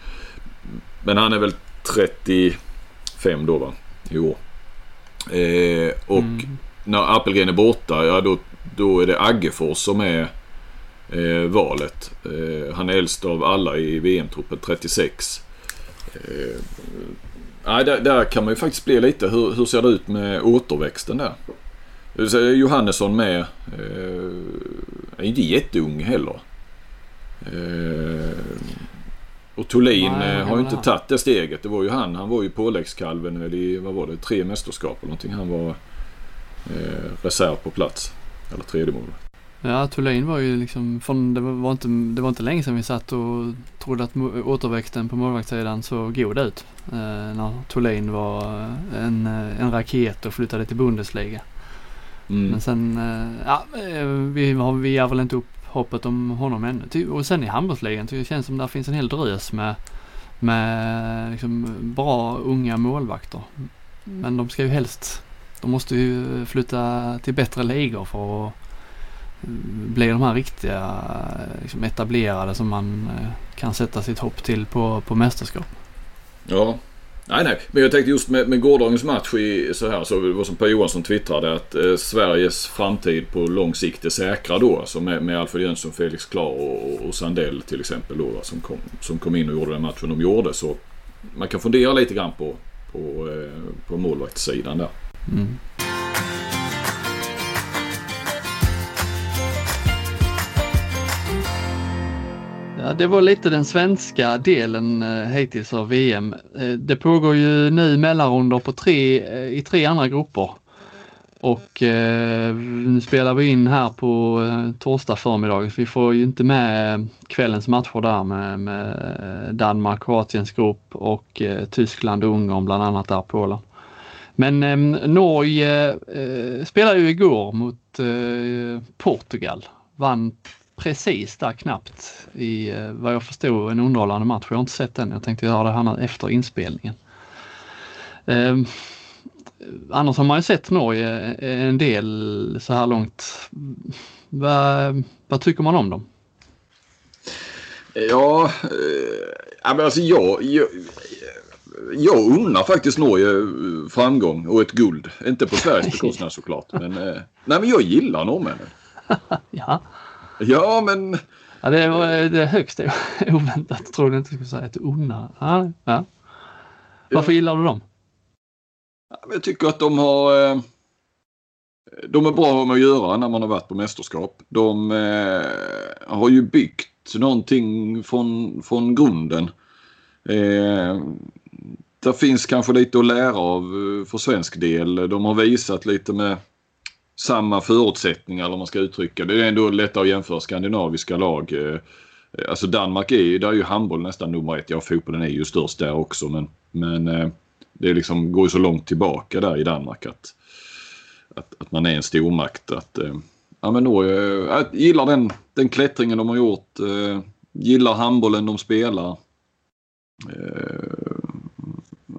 men han är väl 35 då va, i år. Eh, och mm. när Appelgren är borta, ja då, då är det Aggefors som är eh, valet. Eh, han är äldst av alla i VM-truppen, 36. Nej, där, där, kan man ju faktiskt bli lite. Hur, hur ser det ut med återväxten där? Johannesson med. Eh, är inte jätteung heller. Eh, och Nej, eh, har ju inte tagit det steget. Det var ju han. Han var ju påläggskalven i, vad var det, tre mästerskap eller någonting. Han var eh, reserv på plats. Eller tredje mål. Ja, Thulin var ju liksom, från, det, var inte, det var inte länge sedan vi satt och trodde att återväxten på målvaktssidan såg god ut. Eh, när Thulin var en, en raket och flyttade till Bundesliga. Mm. Men sen, eh, ja, eh, vi, har, vi har väl inte upp hoppet om honom ännu. Och sen i handbollsligan det känns som det finns en hel drös med, med liksom bra unga målvakter. Men de ska ju helst, de måste ju flytta till bättre ligor för att bli de här riktiga liksom etablerade som man eh, kan sätta sitt hopp till på, på mästerskap. Ja. Nej, nej. Men jag tänkte just med, med gårdagens match i så här så det var som Per Johansson twittrade att eh, Sveriges framtid på lång sikt är säkra då. Alltså med, med Alfred Jönsson, Felix Klar och, och Sandell till exempel då som kom, som kom in och gjorde den matchen de gjorde. Så man kan fundera lite grann på, på, eh, på målvaktssidan där. Mm. Ja, det var lite den svenska delen eh, hittills av VM. Eh, det pågår ju nu mellanrundor på tre, eh, i tre andra grupper. Och eh, nu spelar vi in här på eh, torsdag förmiddag. Vi får ju inte med kvällens matcher där med, med eh, Danmark, Kroatiens grupp och eh, Tyskland och Ungern bland annat där Polen. Men eh, Norge eh, spelade ju igår mot eh, Portugal. Vann precis där knappt i eh, vad jag förstod en underhållande match. Jag har inte sett den. Jag tänkte göra det här efter inspelningen. Eh, annars har man ju sett Norge en del så här långt. Vad, vad tycker man om dem? Ja, eh, alltså jag, jag, jag unnar faktiskt Norge eh, framgång och ett guld. Inte på Sveriges bekostnad såklart. Men, eh, nej, men jag gillar norrmännen. ja. Ja, men... Ja, det, var, det högst oväntat. Jag trodde inte skulle säga ett unna. Ja, ja. Varför ja. gillar du dem? Jag tycker att de har... Eh, de är bra med att göra när man har varit på mästerskap. De eh, har ju byggt någonting från, från grunden. Eh, det finns kanske lite att lära av för svensk del. De har visat lite med samma förutsättningar eller man ska uttrycka det. är ändå lättare att jämföra skandinaviska lag. Eh, eh, alltså Danmark är ju, där är ju handboll nästan nummer ett. Ja, fotbollen är ju störst där också men, men eh, det liksom, går ju så långt tillbaka där i Danmark att, att, att man är en stormakt. Att, ja, men Norge, jag gillar den, den klättringen de har gjort. Gillar handbollen de spelar.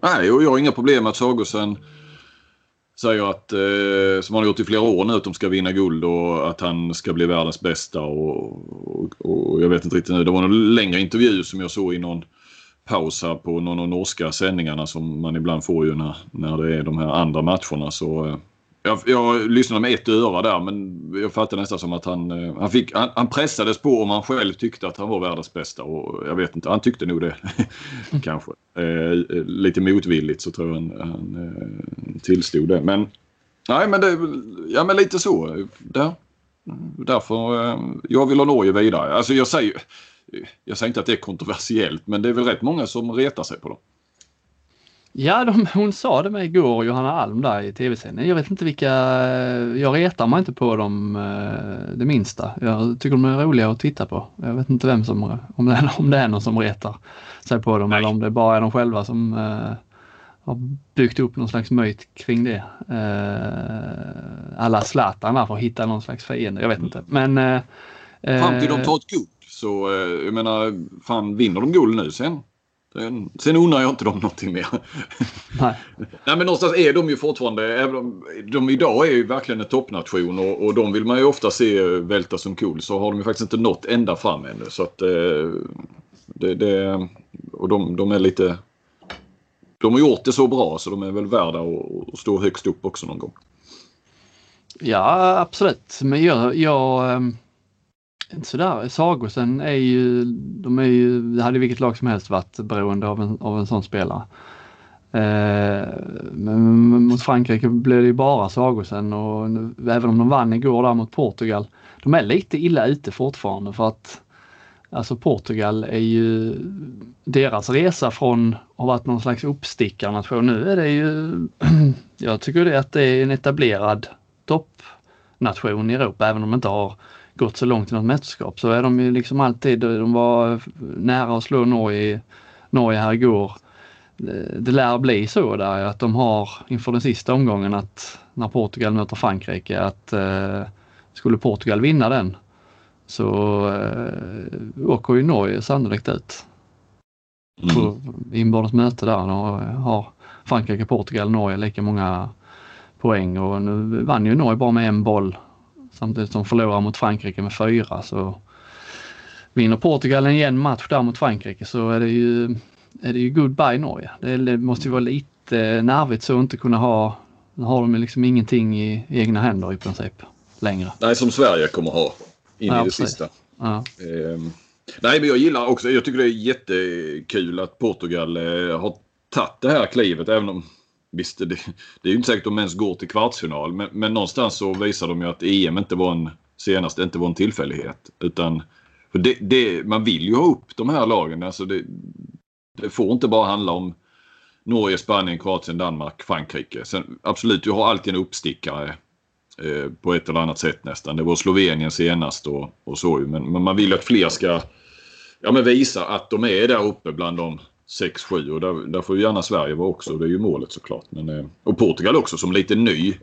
Nej, och jag har inga problem med att Sagosen säger att, eh, som han har gjort i flera år nu, att de ska vinna guld och att han ska bli världens bästa. Och, och, och jag vet inte riktigt nu, det var en längre intervju som jag såg i någon paus här på någon av norska sändningarna som man ibland får ju när, när det är de här andra matcherna. Så eh, jag, jag lyssnade med ett öra där men jag fattade nästan som att han, eh, han, fick, han, han, pressades på om han själv tyckte att han var världens bästa och jag vet inte, han tyckte nog det kanske. Eh, lite motvilligt så tror jag han, han eh, tillstod det. Men nej men det, ja men lite så. Där, därför eh, jag vill ha Norge vidare. Alltså jag säger, jag säger inte att det är kontroversiellt men det är väl rätt många som retar sig på dem. Ja, de, hon sa det med igår, Johanna Alm där i tv-sändningen. Jag vet inte vilka, jag retar mig inte på dem eh, det minsta. Jag tycker de är roliga att titta på. Jag vet inte vem som, om det är, om det är någon som retar sig på dem Nej. eller om det bara är de själva som uh, har byggt upp någon slags myt kring det. Uh, alla Zlatan för att hitta någon slags fiende. Jag vet inte. Men... Uh, Fram till de tar ett guld så jag menar, fan vinner de guld nu sen Sen, sen undrar jag inte dem någonting mer. Nej. Nej men någonstans är de ju fortfarande, även om de idag är ju verkligen en toppnation och, och de vill man ju ofta se välta som cool så har de ju faktiskt inte nått ända fram ännu. Så att eh, det, det, och de, de är lite, de har gjort det så bra så de är väl värda att, att stå högst upp också någon gång. Ja absolut men jag, jag ehm, inte sådär, Sagosen är ju, de är ju, det hade vilket lag som helst varit beroende av en, av en sån spelare. Eh, men mot Frankrike blev det ju bara Sagosen och nu, även om de vann igår där mot Portugal. De är lite illa ute fortfarande för att alltså Portugal är ju deras resa från att ha varit någon slags uppstickarnation. Nu är det ju, jag tycker det att det är en etablerad toppnation i Europa även om de inte har gått så långt i något mästerskap så är de ju liksom alltid, de var nära att slå Norge, Norge här igår. Det lär bli så där att de har inför den sista omgången att när Portugal möter Frankrike att eh, skulle Portugal vinna den så eh, åker ju Norge sannolikt ut. Mm. På inbördes möte där har Frankrike, Portugal, Norge lika många poäng och nu vann ju Norge bara med en boll Samtidigt som de förlorar mot Frankrike med fyra så vinner Portugal en jämn match där mot Frankrike så är det ju, är det ju goodbye Norge. Det, måste ju vara lite nervigt så att inte kunna ha, nu har de liksom ingenting i, i egna händer i princip längre. Nej, som Sverige kommer ha in ja, i det precis. sista. Ja. Ehm, nej, men jag gillar också, jag tycker det är jättekul att Portugal eh, har tagit det här klivet även om Visst, det, det är ju inte säkert att de ens går till kvartsfinal men, men någonstans så visar de ju att EM inte var en, senast inte var en tillfällighet. Utan för det, det, man vill ju ha upp de här lagen. Alltså det, det får inte bara handla om Norge, Spanien, Kroatien, Danmark, Frankrike. Sen, absolut, du har alltid en uppstickare eh, på ett eller annat sätt nästan. Det var Slovenien senast och, och så men, men man vill att fler ska ja, men visa att de är där uppe bland de 6-7 och där, där, får ju gärna Sverige vara också. Det är ju målet såklart. Men, eh, och Portugal också som lite ny.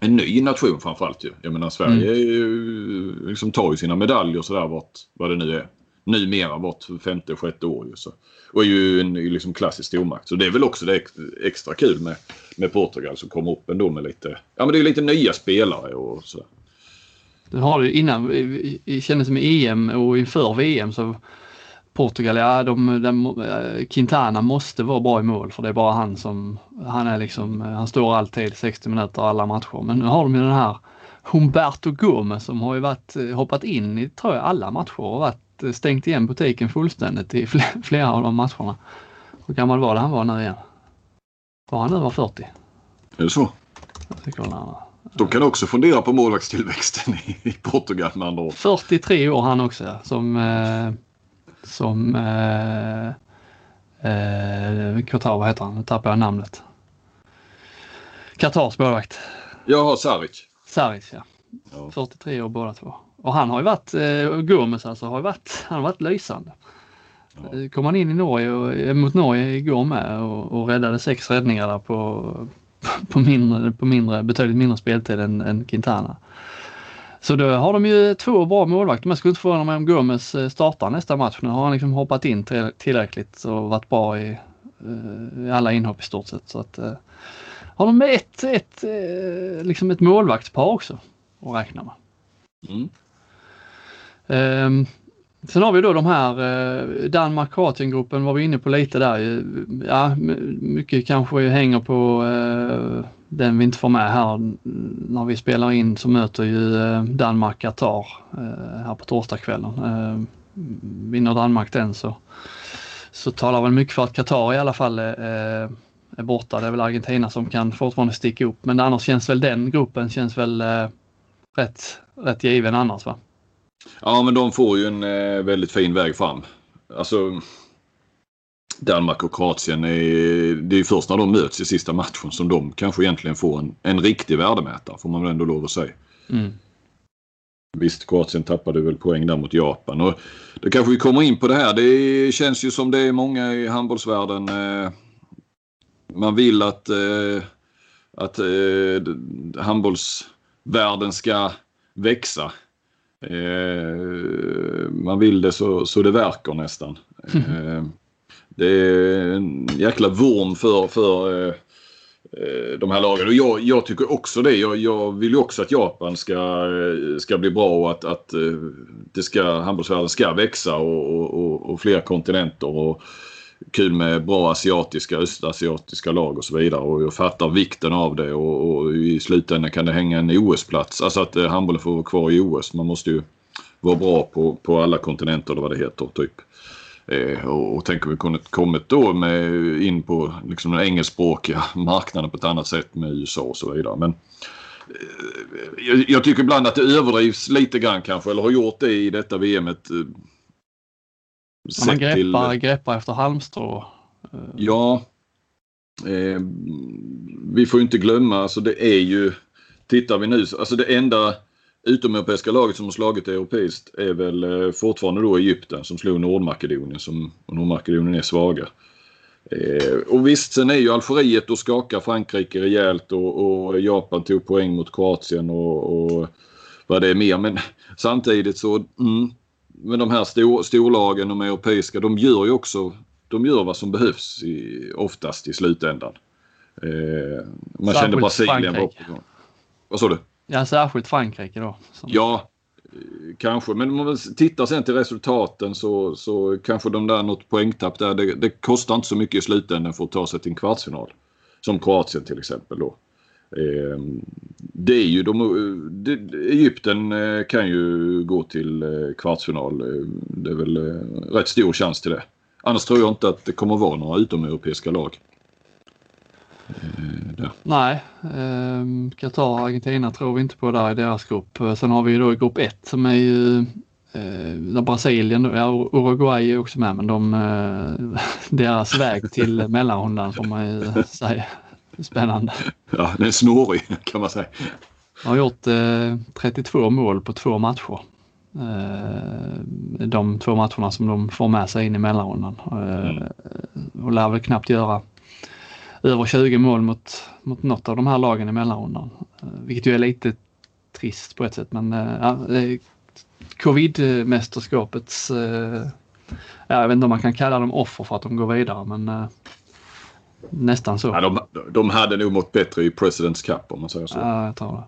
En ny nation framförallt ju. Jag menar Sverige mm. ju, liksom tar ju sina medaljer sådär vart, vad det nu är. Numera vart femte, sjätte år ju. Så. Och är ju en liksom klassisk stormakt. Så det är väl också det extra kul med, med Portugal som kommer upp ändå med lite, ja men det är lite nya spelare och sådär. Det har du innan, det kändes som EM och inför VM så Portugal, ja de, de, eh, Quintana måste vara bra i mål för det är bara han som, han är liksom, han står alltid 60 minuter alla matcher. Men nu har de ju den här Humberto Gomes som har ju varit, eh, hoppat in i, tror jag, alla matcher och varit eh, stängt igen butiken fullständigt i flera av de matcherna. Hur gammal var det han var nu igen? Var han nu var 40? Är det så? Jag tycker han, de kan också fundera på målvaktstillväxten i Portugal med andra ord. 43 år han också som eh, som eh, eh, Qatar, vad heter han? Nu tappar jag namnet. Qatars målvakt. Jaha, Saric. Saric ja. ja. 43 år båda två. Och han har ju varit, eh, Gomes alltså, har varit, han har varit lysande. Ja. Eh, kom han in i Norge och, eh, mot Norge igår med och, och räddade sex räddningar där på, på, mindre, på mindre, betydligt mindre speltid än, än Quintana. Så då har de ju två bra målvakter. Man skulle inte förvåna mig om Gomes eh, startar nästa match. Nu har han liksom hoppat in tillräckligt och varit bra i, eh, i alla inhopp i stort sett. Så att, eh, har de ett, ett, liksom ett målvaktspar också att räkna med. Mm. Um, sen har vi då de här Danmark-Kroatien-gruppen var vi inne på lite där. Ja, mycket kanske hänger på den vi inte får med här när vi spelar in så möter ju eh, Danmark Qatar eh, här på torsdagskvällen. Eh, vinner Danmark den så, så talar väl mycket för att Qatar i alla fall är, är borta. Det är väl Argentina som kan fortfarande sticka upp men annars känns väl den gruppen känns väl rätt, rätt given annars va? Ja men de får ju en väldigt fin väg fram. Alltså Danmark och Kroatien, är, det är först när de möts i sista matchen som de kanske egentligen får en, en riktig värdemätare får man väl ändå lov att säga. Mm. Visst, Kroatien tappade väl poäng där mot Japan. Och då kanske vi kommer in på det här. Det känns ju som det är många i handbollsvärlden. Eh, man vill att, eh, att eh, handbollsvärlden ska växa. Man vill det så, så det verkar nästan. Mm. Det är en jäkla vurm för, för eh, eh, de här lagen. Och jag, jag tycker också det. Jag, jag, vill ju också att Japan ska, eh, ska bli bra och att, att eh, det ska, handbollsvärlden ska växa och, och, och, fler kontinenter. Och, kul med bra asiatiska, östasiatiska lag och så vidare. Och jag fattar vikten av det och, och i slutändan kan det hänga en OS-plats. Alltså att handbollen får vara kvar i OS. Man måste ju vara bra på, på alla kontinenter eller vad det heter. Typ. Eh, och, och tänk om vi kunde kommit då med, in på liksom den engelskspråkiga marknaden på ett annat sätt med USA och så vidare. Men eh, jag, jag, tycker ibland att det överdrivs lite grann kanske, eller har gjort det i detta VMet. Eh, man greppar, till... greppar efter halmstrå. Eh. Ja. Vi får inte glömma, alltså det är ju, tittar vi nu, alltså det enda utomeuropeiska laget som har slagit europeiskt är väl eh, fortfarande då Egypten som slog Nordmakedonien som, och Nordmakedonien är svaga. Eh, och visst, sen är ju Algeriet och skakar Frankrike rejält och, och Japan tog poäng mot Kroatien och, och vad det är mer. Men samtidigt så, mm, men de här stor, storlagen, de europeiska, de gör ju också de gör vad som behövs i, oftast i slutändan. Eh, man särskilt kände Brasilien var på gång. Vad sa du? Ja, särskilt Frankrike då. Som... Ja, kanske. Men om man tittar sen till resultaten så, så kanske de där något poängtapp där. Det, det kostar inte så mycket i slutändan för att ta sig till en kvartsfinal. Som Kroatien till exempel då. Ehm, det är ju de, eh, det, Egypten eh, kan ju gå till eh, kvartsfinal. Det är väl rätt stor chans till det. Annars tror jag inte att det kommer vara några utomeuropeiska lag. Där. Nej, eh, Qatar och Argentina tror vi inte på där i deras grupp. Sen har vi ju då grupp 1 som är ju eh, Brasilien, ja, Uruguay är också med men de, eh, deras väg till mellanrundan får man ju säga Spännande. Ja, den är snårig kan man säga. De har gjort eh, 32 mål på två matcher. Eh, de två matcherna som de får med sig in i mellanrundan. Eh, mm. Och lär väl knappt göra över 20 mål mot, mot något av de här lagen i mellanrundan. Eh, vilket ju är lite trist på ett sätt men eh, ja, covid-mästerskapets, eh, jag vet inte om man kan kalla dem offer för att de går vidare men Nästan så. Ja, de, de hade nog mått bättre i Presidents Cup om man säger så. Ja, jag tror det.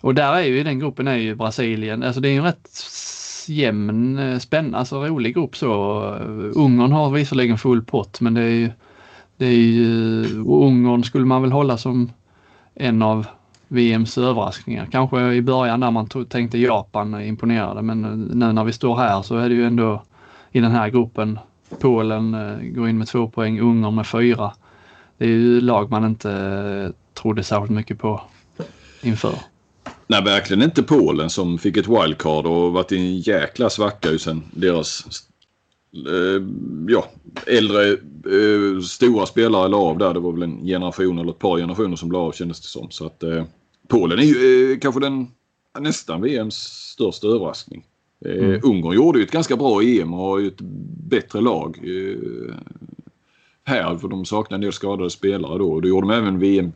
Och där är ju i den gruppen är ju Brasilien, alltså det är ju en rätt jämn, spännande, alltså rolig grupp så. Ungern har visserligen full pott men det är ju, det är ju, Ungern skulle man väl hålla som en av VMs överraskningar. Kanske i början när man tänkte Japan imponerade men eh, nu när vi står här så är det ju ändå i den här gruppen Polen eh, går in med två poäng, Ungern med fyra. Det är ju lag man inte eh, trodde särskilt mycket på inför. Nej, verkligen inte Polen som fick ett wildcard och varit i en jäkla svacka ju sen deras ja, äldre eh, stora spelare la av där. Det var väl en generation eller ett par generationer som la av kändes det som. Så att eh, Polen är ju eh, kanske den nästan VMs största överraskning. Eh, mm. Ungern gjorde ju ett ganska bra EM och har ju ett bättre lag. Eh, här, för de saknar en del skadade spelare då. Det gjorde de även VM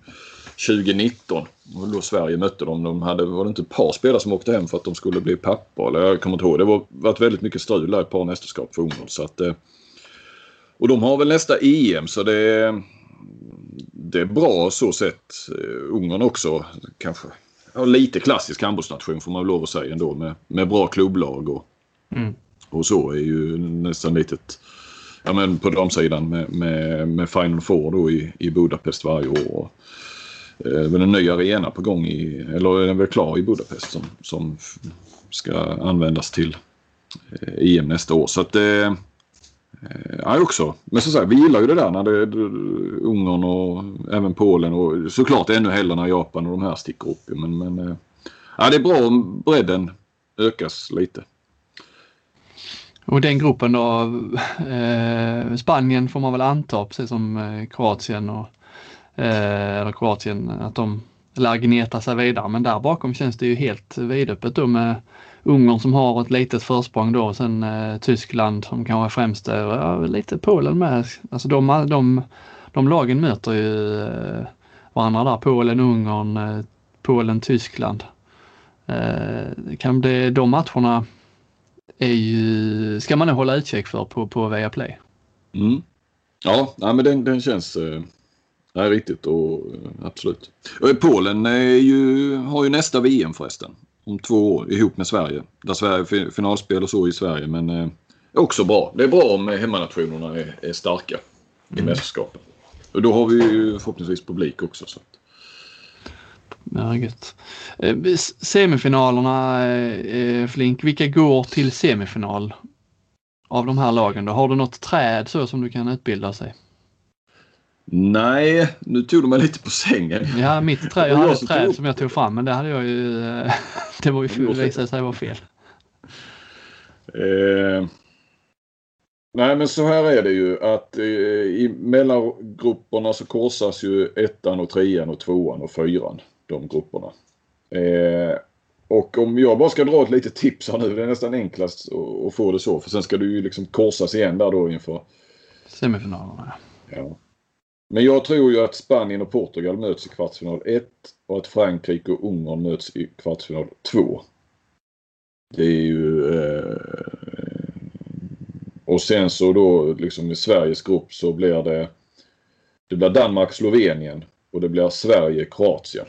2019. Och då Sverige mötte dem. De hade, var det inte ett par spelare som åkte hem för att de skulle bli pappa? Eller jag kommer inte ihåg. Det har varit väldigt mycket strul där ett par mästerskap för Ungern. Så att, eh, och de har väl nästa EM så det, det är bra så sett. Ungern också kanske ja, lite klassisk handbollsnation får man väl lov att säga ändå med, med bra klubblag och, mm. och så är ju nästan litet ja men på damsidan med, med, med Final Four då i, i Budapest varje år. Och, eh, Eh, väl en ny arena på gång i, eller är väl klar i Budapest som, som ska användas till eh, EM nästa år. Så att eh, Eh, ja, också. Men som sagt, vi gillar ju det där när det, det Ungern och även Polen och såklart ännu hellre när Japan och de här sticker upp. Men, men eh, ja, det är bra om bredden ökas lite. Och den gruppen då, eh, Spanien får man väl anta, precis som eh, Kroatien och Eh, eller Kroatien, att de lär gneta sig vidare. Men där bakom känns det ju helt vidöppet då med Ungern som har ett litet försprång då och sen eh, Tyskland som kanske främst är, ja, lite Polen med. Alltså de, de, de lagen möter ju eh, varandra där, Polen, Ungern, eh, Polen, Tyskland. Eh, kan det, de matcherna är ju, ska man nog hålla utkik för på, på Viaplay. Mm. Ja, nej, men den, den känns eh, nej, riktigt och eh, absolut. Och Polen är ju, har ju nästa VM förresten. Om två år ihop med Sverige. Där Sverige finalspel och så i Sverige men eh, också bra. Det är bra om hemmanationerna är, är starka i mm. mästerskapen. Och då har vi ju förhoppningsvis publik också. Så. Ja, gött. Eh, semifinalerna, eh, Flink, vilka går till semifinal av de här lagen då? Har du något träd så som du kan utbilda sig? Nej, nu tog du mig lite på sängen. Ja, mitt träd, jag hade ett träd som jag tog fram men det hade jag ju, det var ju fel, visade sig vara fel. Eh, nej men så här är det ju att eh, i mellangrupperna så korsas ju ettan och trean och tvåan och fyran. De grupperna. Eh, och om jag bara ska dra ett litet tips här nu. Det är nästan enklast att få det så. För sen ska du ju liksom korsas igen där då inför semifinalerna. Ja. Men jag tror ju att Spanien och Portugal möts i kvartsfinal 1 och att Frankrike och Ungern möts i kvartsfinal 2. Det är ju... Eh, och sen så då liksom i Sveriges grupp så blir det... Det blir Danmark-Slovenien och det blir Sverige-Kroatien.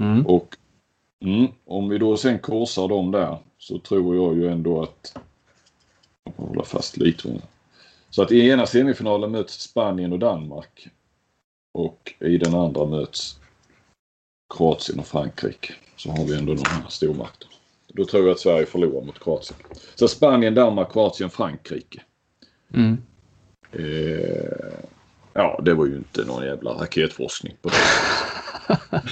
Mm. Och mm, om vi då sen korsar dem där så tror jag ju ändå att... Jag får hålla fast lite. Så att i ena semifinalen möts Spanien och Danmark. Och i den andra möts Kroatien och Frankrike. Så har vi ändå de här stormakterna. Då tror jag att Sverige förlorar mot Kroatien. Så Spanien, Danmark, Kroatien, Frankrike. Mm. Eh, ja, det var ju inte någon jävla raketforskning på det.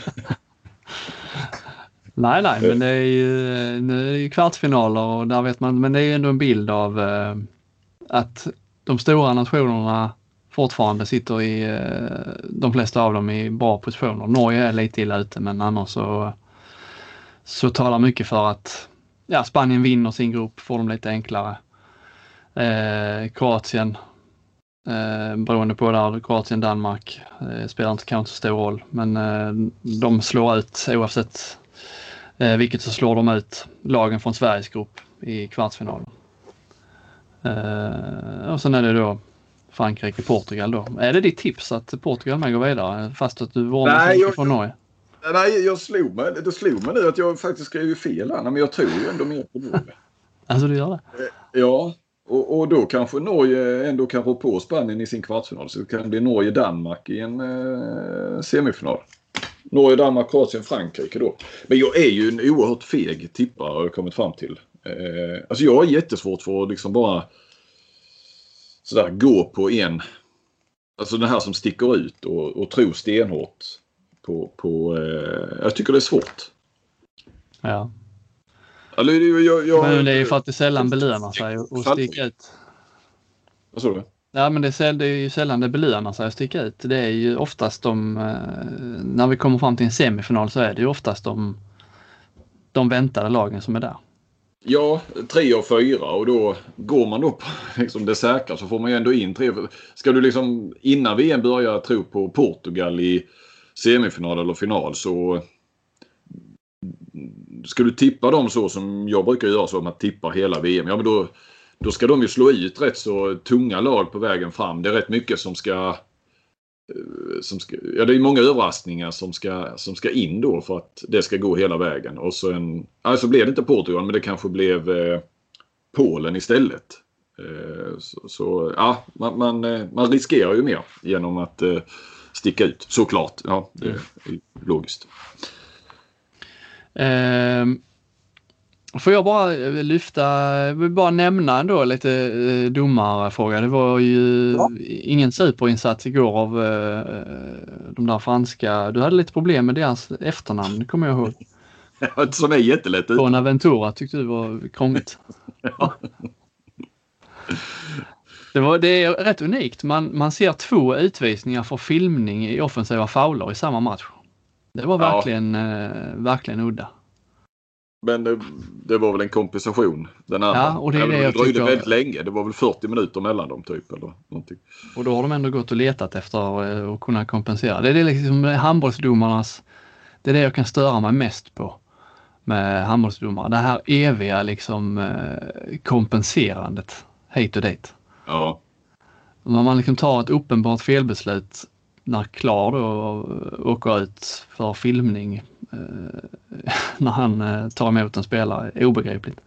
nej, nej, men det är ju, nu är det ju kvartsfinaler och där vet man, men det är ju ändå en bild av eh, att de stora nationerna fortfarande sitter i, eh, de flesta av dem i bra positioner. Norge är lite illa ute men annars så, så talar mycket för att ja, Spanien vinner sin grupp, får de lite enklare. Eh, Kroatien, eh, beroende på där, Kroatien, Danmark eh, spelar inte kanske så stor roll men eh, de slår ut oavsett eh, vilket så slår de ut lagen från Sveriges grupp i kvartsfinalen. Uh, och sen är det då Frankrike, Portugal då. Är det ditt tips att Portugal med går vidare fast att du varnar mycket från Norge? Nej, jag slog mig, det slog mig nu att jag faktiskt skrev fel här. Men jag tror ju ändå mer på Norge. Alltså du gör det? Eh, ja, och, och, då kanske Norge ändå kan rå på Spanien i sin kvartsfinal. Så det kan bli Norge-Danmark i en eh, semifinal. Norge, Danmark, Kroatien, Frankrike då. Men jag är ju en oerhört feg tippare har jag kommit fram till. Eh, alltså jag har jättesvårt för att liksom bara sådär gå på en. Alltså den här som sticker ut och, och tro stenhårt på, på eh, jag tycker det är svårt. Ja. Alltså, jag, jag, men det är ju för att det sällan belönar sig att sticka ut. Vad sa du? Ja men det är, det är ju sällan det belönar sig att sticka ut. Det är ju oftast de, eh, när vi kommer fram till en semifinal så är det ju oftast de, de väntade lagen som är där. Ja, tre och fyra och då går man då på liksom det säkra så får man ju ändå in tre. Ska du liksom innan VM börja tro på Portugal i semifinal eller final så ska du tippa dem så som jag brukar göra så att man tippar hela VM. Ja men då, då ska de ju slå ut rätt så tunga lag på vägen fram. Det är rätt mycket som ska som ska, ja, det är många överraskningar som ska, som ska in då för att det ska gå hela vägen. Och så en, alltså blev det inte Portugal men det kanske blev eh, Polen istället. Eh, så, så, ja, man, man, eh, man, riskerar ju mer genom att eh, sticka ut såklart. Ja, det är logiskt. Um, Får jag bara eh, lyfta, vill bara nämna ändå lite eh, domarfråga. Det var ju ja. ingen superinsats igår av eh, de där franska. Du hade lite problem med deras efternamn, kommer jag ihåg. Som är jättelätt ut. Bonaventura tyckte du var krångligt. ja. Det, var, det är rätt unikt. Man, man ser två utvisningar för filmning i offensiva fauler i samma match. Det var verkligen, ja. eh, verkligen udda. Men det, det, var väl en kompensation. Den andra. Ja, och det, är det, det dröjde väldigt länge. Det var väl 40 minuter mellan dem typ. Eller någonting. Och då har de ändå gått och letat efter eh, att kunna kompensera. Det är liksom handbollsdomarnas... Det är det jag kan störa mig mest på med handbollsdomare. Det här eviga liksom eh, kompenserandet hit och dit. Ja. När man liksom tar ett uppenbart felbeslut när Klar då åker ut för filmning eh, Eh, när han eh, tar emot en spelare, obegripligt.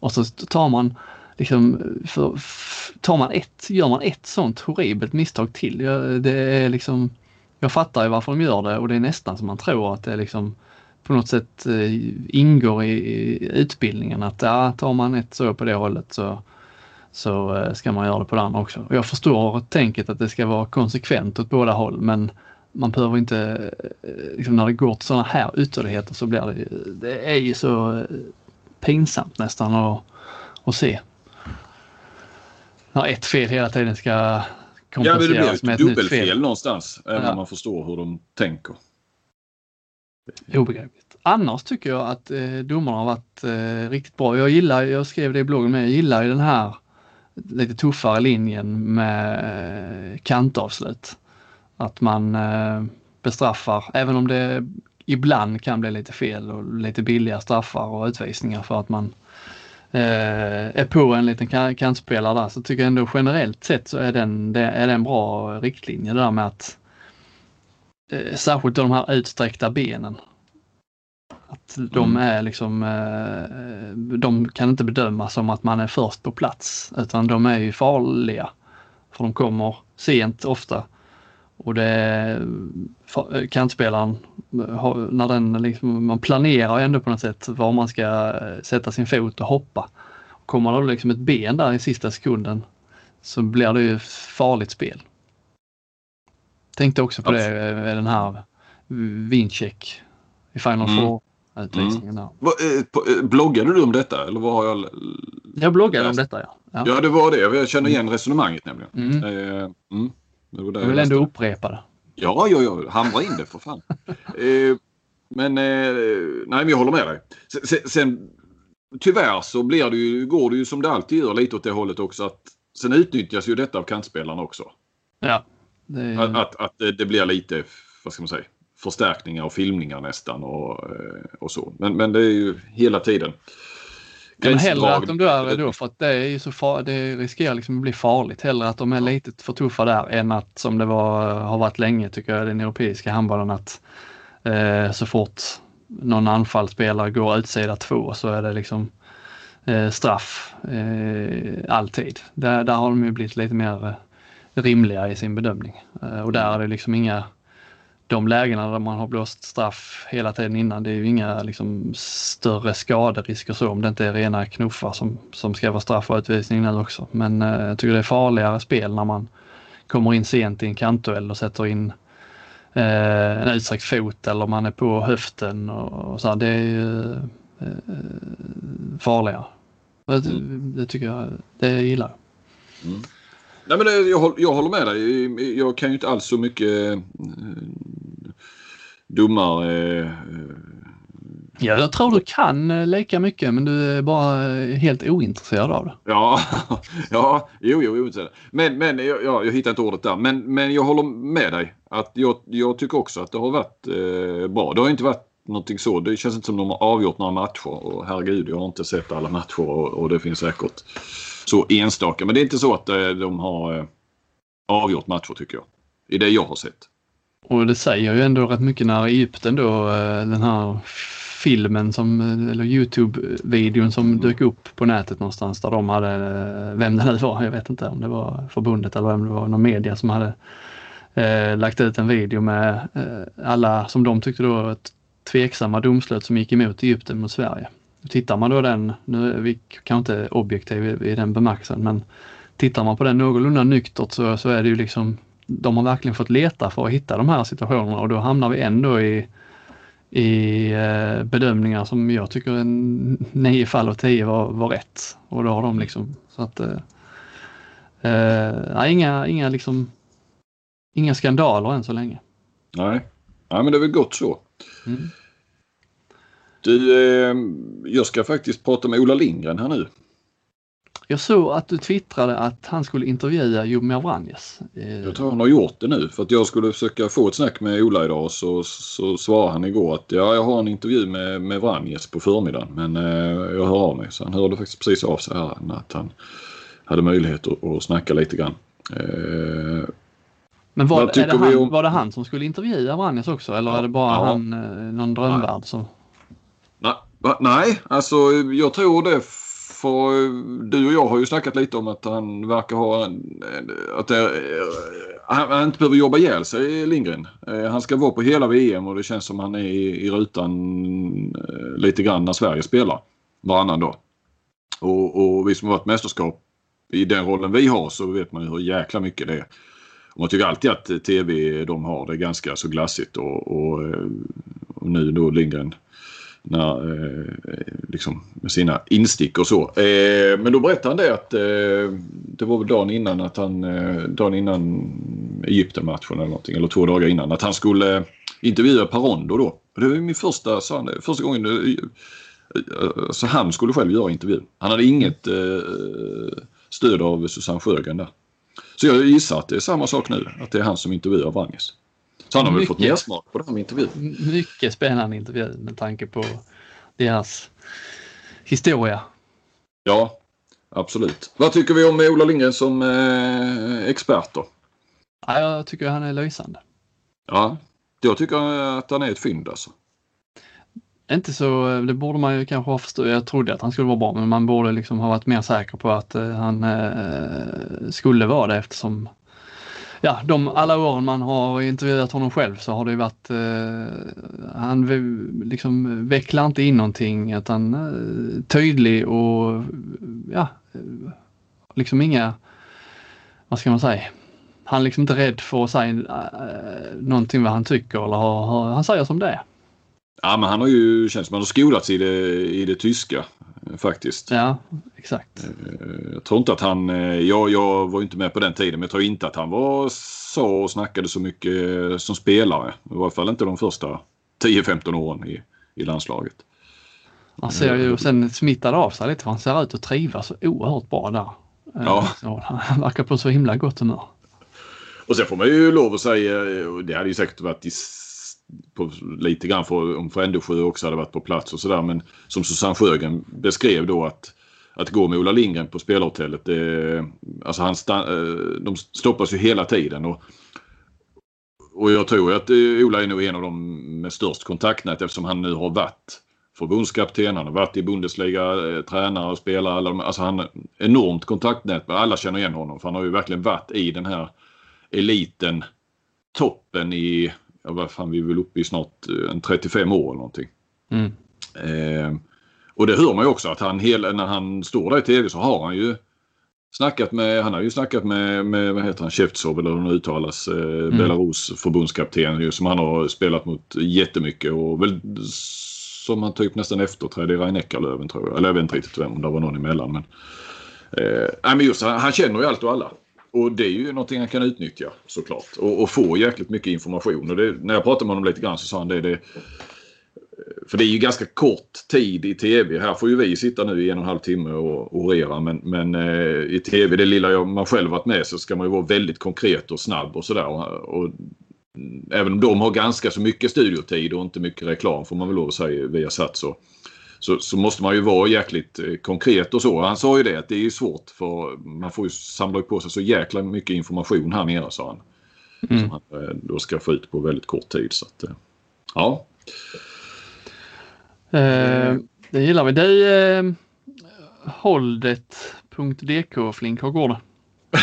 Och så tar man liksom, för, tar man ett, gör man ett sånt horribelt misstag till. Det är liksom, jag fattar ju varför de gör det och det är nästan som man tror att det liksom på något sätt eh, ingår i, i utbildningen att ja, tar man ett så på det hållet så, så eh, ska man göra det på det andra också. Och jag förstår tänket att det ska vara konsekvent åt båda håll men man behöver inte, eh, liksom när det går till sådana här ytterligheter så blir det, det är ju så pinsamt nästan att, att se. När ett fel hela tiden ska kompenseras ja, det med ett dubbelfel fel. någonstans. Även ja. om man förstår hur de tänker. Obegripligt. Annars tycker jag att eh, domarna har varit eh, riktigt bra. Jag gillar, jag skrev det i bloggen med, jag gillar ju den här lite tuffare linjen med eh, kantavslut. Att man eh, bestraffar, även om det ibland kan bli lite fel och lite billiga straffar och utvisningar för att man eh, är på en liten kantspelare där så tycker jag ändå generellt sett så är den, det är en bra riktlinje det där med att eh, särskilt de här utsträckta benen. Att de mm. är liksom, de kan inte bedömas som att man är först på plats utan de är ju farliga. För de kommer sent ofta. Och det kantspelaren, när den liksom, man planerar ändå på något sätt var man ska eh, sätta sin fot och hoppa. Kommer det liksom ett ben där i sista sekunden så blir det ju farligt spel. Tänkte också på det, eh, den här Vincheck i Final mm. Four mm. Eh, bloggade du om detta eller vad har jag? Jag bloggade om detta ja. ja. ja. det var det. Jag känner igen resonemanget nämligen. Mm. Eh, mm. jag vill ändå upprepa det. Ja, ja, ja. Hamra in det för fan. eh, men eh, nej, men jag håller med dig. Sen, sen, tyvärr så blir det ju, går det ju som det alltid gör lite åt det hållet också. att Sen utnyttjas ju detta av kantspelarna också. Ja. Det... Att, att, att, det blir lite, vad ska man säga, förstärkningar och filmningar nästan och, eh, och så. Men, men det är ju hela tiden. Ja, men hellre att de dör då för att det är ju så far, det riskerar liksom att bli farligt. Hellre att de är lite för tuffa där än att som det var, har varit länge tycker jag den europeiska handbollen att eh, så fort någon anfallsspelare går utsida två så är det liksom eh, straff eh, alltid. Där, där har de ju blivit lite mer eh, rimliga i sin bedömning eh, och där är det liksom inga de lägena där man har blåst straff hela tiden innan, det är ju inga liksom, större skaderisker så om det inte är rena knuffar som, som ska vara straff och utvisning nu också. Men eh, jag tycker det är farligare spel när man kommer in sent i en kantduell och sätter in eh, en utsträckt fot eller man är på höften och, och så här. Det är ju eh, farligare. Det, det, tycker jag, det gillar jag. Mm. Nej, men det, jag, jag håller med dig. Jag kan ju inte alls så mycket eh, domare. Eh, ja, jag tror du kan eh, leka mycket men du är bara helt ointresserad av det. Ja, ja jo, jo, jo. Men, men ja, jag hittar inte ordet där. Men, men jag håller med dig. Att jag, jag tycker också att det har varit eh, bra. Det har inte varit någonting så. Det känns inte som de har avgjort några matcher. Och herregud, jag har inte sett alla matcher och, och det finns säkert så enstaka. Men det är inte så att eh, de har eh, avgjort matcher tycker jag. I det jag har sett. Och det säger ju ändå rätt mycket när Egypten då, eh, den här filmen som, eller Youtube-videon som mm. dök upp på nätet någonstans där de hade, vem det nu var, jag vet inte om det var förbundet eller om det var någon media som hade eh, lagt ut en video med eh, alla som de tyckte då tveksamma domslut som gick emot Egypten mot Sverige. Tittar man då den, nu är vi kanske inte objektiva i, den bemärkelsen, men tittar man på den någorlunda nyktert så, så är det ju liksom, de har verkligen fått leta för att hitta de här situationerna och då hamnar vi ändå i, i eh, bedömningar som jag tycker en nio fall av tio var, var rätt. Och då har de liksom, så att eh, eh, inga, inga liksom, inga skandaler än så länge. Nej, Nej men det är väl gott så. Mm. Du, eh, jag ska faktiskt prata med Ola Lindgren här nu. Jag såg att du twittrade att han skulle intervjua Jomir Vranjes. Eh, jag tror han har gjort det nu för att jag skulle försöka få ett snack med Ola idag så, så svarade han igår att ja, jag har en intervju med, med Vranjes på förmiddagen men eh, jag hör av mig. Så han hörde faktiskt precis av sig här att han hade möjlighet att, att snacka lite grann. Eh, Men var, det han, om- var det han som skulle intervjua Vranjes också eller Ja. är det bara Ja. han, eh, någon drömvärld som... nej, nej, alltså jag tror det för du och jag har ju snackat lite om att han verkar ha att det, han, han inte behöver jobba ihjäl sig Lindgren. Eh, Han ska vara på hela VM och det känns som han är i, i rutan eh, lite grann när Sverige spelar varannan dag. Och, och vi som har varit mästerskap i den rollen vi har så vet man ju hur jäkla mycket det är. Och man tycker alltid att tv de har det ganska så glassigt och, och, eh, och nu då Lindgren när, eh, liksom med sina instick och så. Eh, men då berättade han det att eh, det var väl dagen innan att han, eh, dagen innan Egypten-matchen eller någonting, eller två dagar innan, att han skulle eh, intervjua Parondo då. Det var min första, sa han, det, första gången så han skulle själv göra intervjun. Han hade inget eh, stöd av Susanne Sjögren där. Så jag gissar att det är samma sak nu, att det är han som intervjuar Wranges. Så han har väl fått Mycket. mer smak på det här med intervju. Mycket spännande intervju med tanke på deras historia. Ja, absolut. Vad tycker vi om Ola Lindgren som eh, expert då? Ja, jag tycker han är lysande. Ja, jag tycker att han är ett fynd alltså. Inte så, det borde man ju kanske ha förstått. Jag trodde att han skulle vara bra men man borde liksom ha varit mer säker på att eh, han eh, skulle vara det eftersom Ja, de alla åren man har intervjuat honom själv så har det ju varit eh, Han liksom vecklar inte in någonting utan eh, tydlig och ja, liksom inga Vad ska man säga? Han är liksom inte rädd för att säga eh, någonting vad han tycker eller har, har, han säger som det är. Ja, men han har ju känns som han har skolats i det, i det tyska eh, faktiskt. Ja, exakt. Eh, Jag tror inte att han, eh, jag, jag var inte med på den tiden, men jag tror inte att han var så och snackade så mycket som spelare. I varje fall inte de första 10-15 åren i, i landslaget. Han ser ju sen smittade av sig lite för han ser ut att trivas så oerhört bra där. Ja. Så han verkar på så himla gott humör. Och sen får man ju lov att säga, och det hade ju säkert varit i, på, lite grann för, om Frändesjö också hade varit på plats och sådär. Men som Susanne Sjögren beskrev då att, att gå med Ola Lindgren på spelarhotellet. Det, alltså han sta, eh, de stoppas ju hela tiden. Och, och jag tror att eh, Ola är nog en av dem med störst kontaktnät eftersom han nu har varit förbundskapten, han har varit i Bundesliga, eh, tränare och spelare. Alla, alltså han har enormt kontaktnät. Alla känner igen honom för han har ju verkligen varit i den här eliten, toppen i, ja, vad fan vi är väl uppe i snart eh, en 35 år eller någonting. Mm. Eh, och det hör man ju också att han hela, när han står där i tv så har han ju snackat med, han har ju snackat med, med vad heter han, Shevtsov eller hur det uttalas, eh, Belarus förbundskapten ju, som han har spelat mot jättemycket och väl som han typ nästan efterträdde i Rein Eckerlöven tror jag. Eller jag vet inte riktigt vem, om det var någon emellan. Men, eh, nej, men just han, han känner ju allt och alla. Och det är ju någonting han kan utnyttja såklart. Och, och få jäkligt mycket information. Och det, när jag pratade med honom lite grann så sa han det, det för det är ju ganska kort tid i tv. Här får ju vi sitta nu i en och en halv timme och orera. Men, men eh, i tv, det lilla jag, man själv varit med så ska man ju vara väldigt konkret och snabb och sådär. Och, och, även om de har ganska så mycket studiotid och inte mycket reklam får man väl lov att säga via Sats. Och, så, så måste man ju vara jäkligt eh, konkret och så. Han sa ju det att det är svårt för man får ju samla på sig så jäkla mycket information här nere sa han. Mm. Som han eh, då ska få ut på väldigt kort tid. Så att, eh, ja. Eh, det gillar vi. Du, eh, Holdet.dk Flink, hur går det?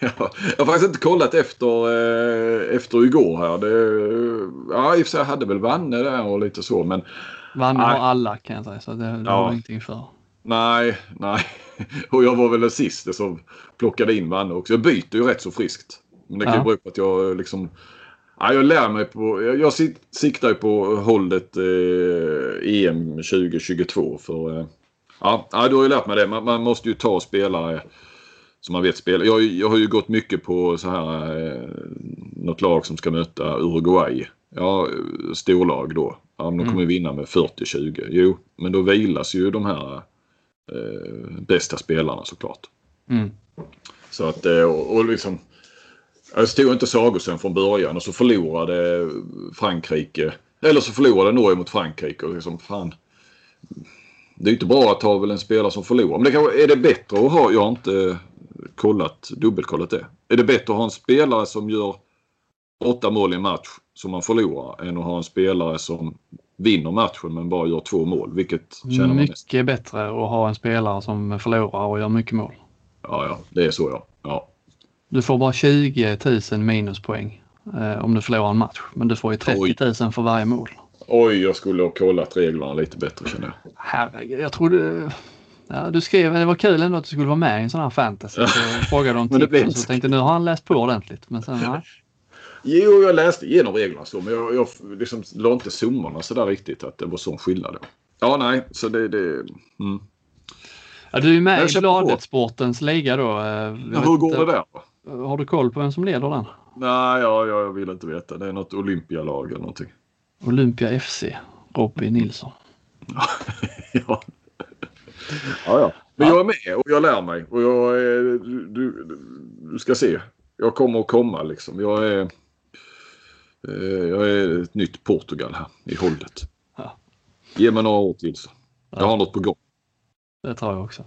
Ja, jag har faktiskt inte kollat efter, eh, efter igår här. Det, ja, i och för sig jag hade väl Vanne där och lite så men Vann har alla kan jag säga så det, det Ja. har ingenting för. nej, nej. Och jag var väl den sista som plockade in Vanne också. Jag byter ju rätt så friskt. Men det kan Ja. ju bero på att jag liksom Ja, jag lär mig på, jag, jag sik- siktar ju på hållet eh, EM 2022 för eh, ja, ja, du har ju lärt mig det. Man, man måste ju ta spelare som man vet spelar. Jag, jag har ju gått mycket på så här eh, något lag som ska möta Uruguay. Ja, storlag då. Ja, de kommer ju vinna med 40-20. Jo, men då vilas ju de här eh, bästa spelarna såklart. Mm. Så att, eh, och, och liksom, jag stod inte Sagosen från början och så förlorade Frankrike. Eller så förlorade Norge mot Frankrike. Och liksom, fan, det är inte bra att ha väl en spelare som förlorar. Men det kanske, är det bättre att ha, jag har inte kollat, dubbelkollat det. Är det bättre att ha en spelare som gör åtta mål i en match som man förlorar än att ha en spelare som vinner matchen men bara gör två mål? Vilket känner man mest? Mycket bättre att ha en spelare som förlorar och gör mycket mål. Ja, ja, det är så ja. ja. Du får bara 20 000 minuspoäng eh, om du förlorar en match. Men du får ju 30 Oj. 000 för varje mål. Oj, jag skulle ha kollat reglerna lite bättre känner jag. Herregud, jag trodde... Ja, du skrev, det var kul ändå att du skulle vara med i en sån här fantasy. Så jag frågade om tips och så. tänkte nu har han läst på ordentligt. Men sen, nej. Jo, jag läste igenom reglerna så, men jag, jag liksom la inte summorna så där riktigt att det var sån skillnad. Då. Ja, nej, så det... det mm. Ja, du är med i. Bladet-sportens liga då. eh, Ja, hur går inte- det där? Har du koll på vem som leder den? Nej, ja, jag vill inte veta. Det är något Olympialag eller någonting. Olympia FC. Robin Nilsson. ja. ja, ja. Men jag är med och jag lär mig. Och jag är, du, du, du ska se. Jag kommer att komma liksom. Jag är, jag är ett nytt Portugal här i hållet. Ja. Ge mig några år till så. Jag har något på gång. Det tror jag också.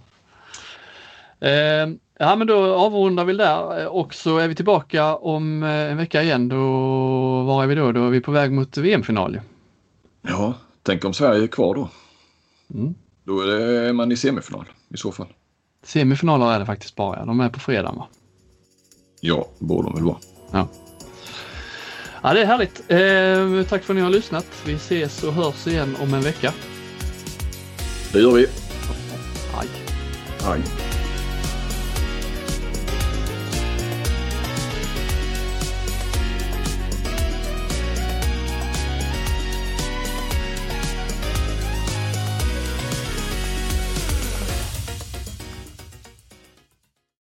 Eh, ja men då avrundar vi där eh, och så är vi tillbaka om eh, en vecka igen. Då, var är vi då? Då är vi på väg mot VM-final. Ja, tänk om Sverige är kvar då. Mm. Då är, det, är man i semifinal i så fall. Semifinaler är det faktiskt bara. De är på fredag va? Ja, borde de väl vara. Ja. Ja det är härligt. Eh, tack för att ni har lyssnat. Vi ses och hörs igen om en vecka. Det gör vi. Hej. Hej.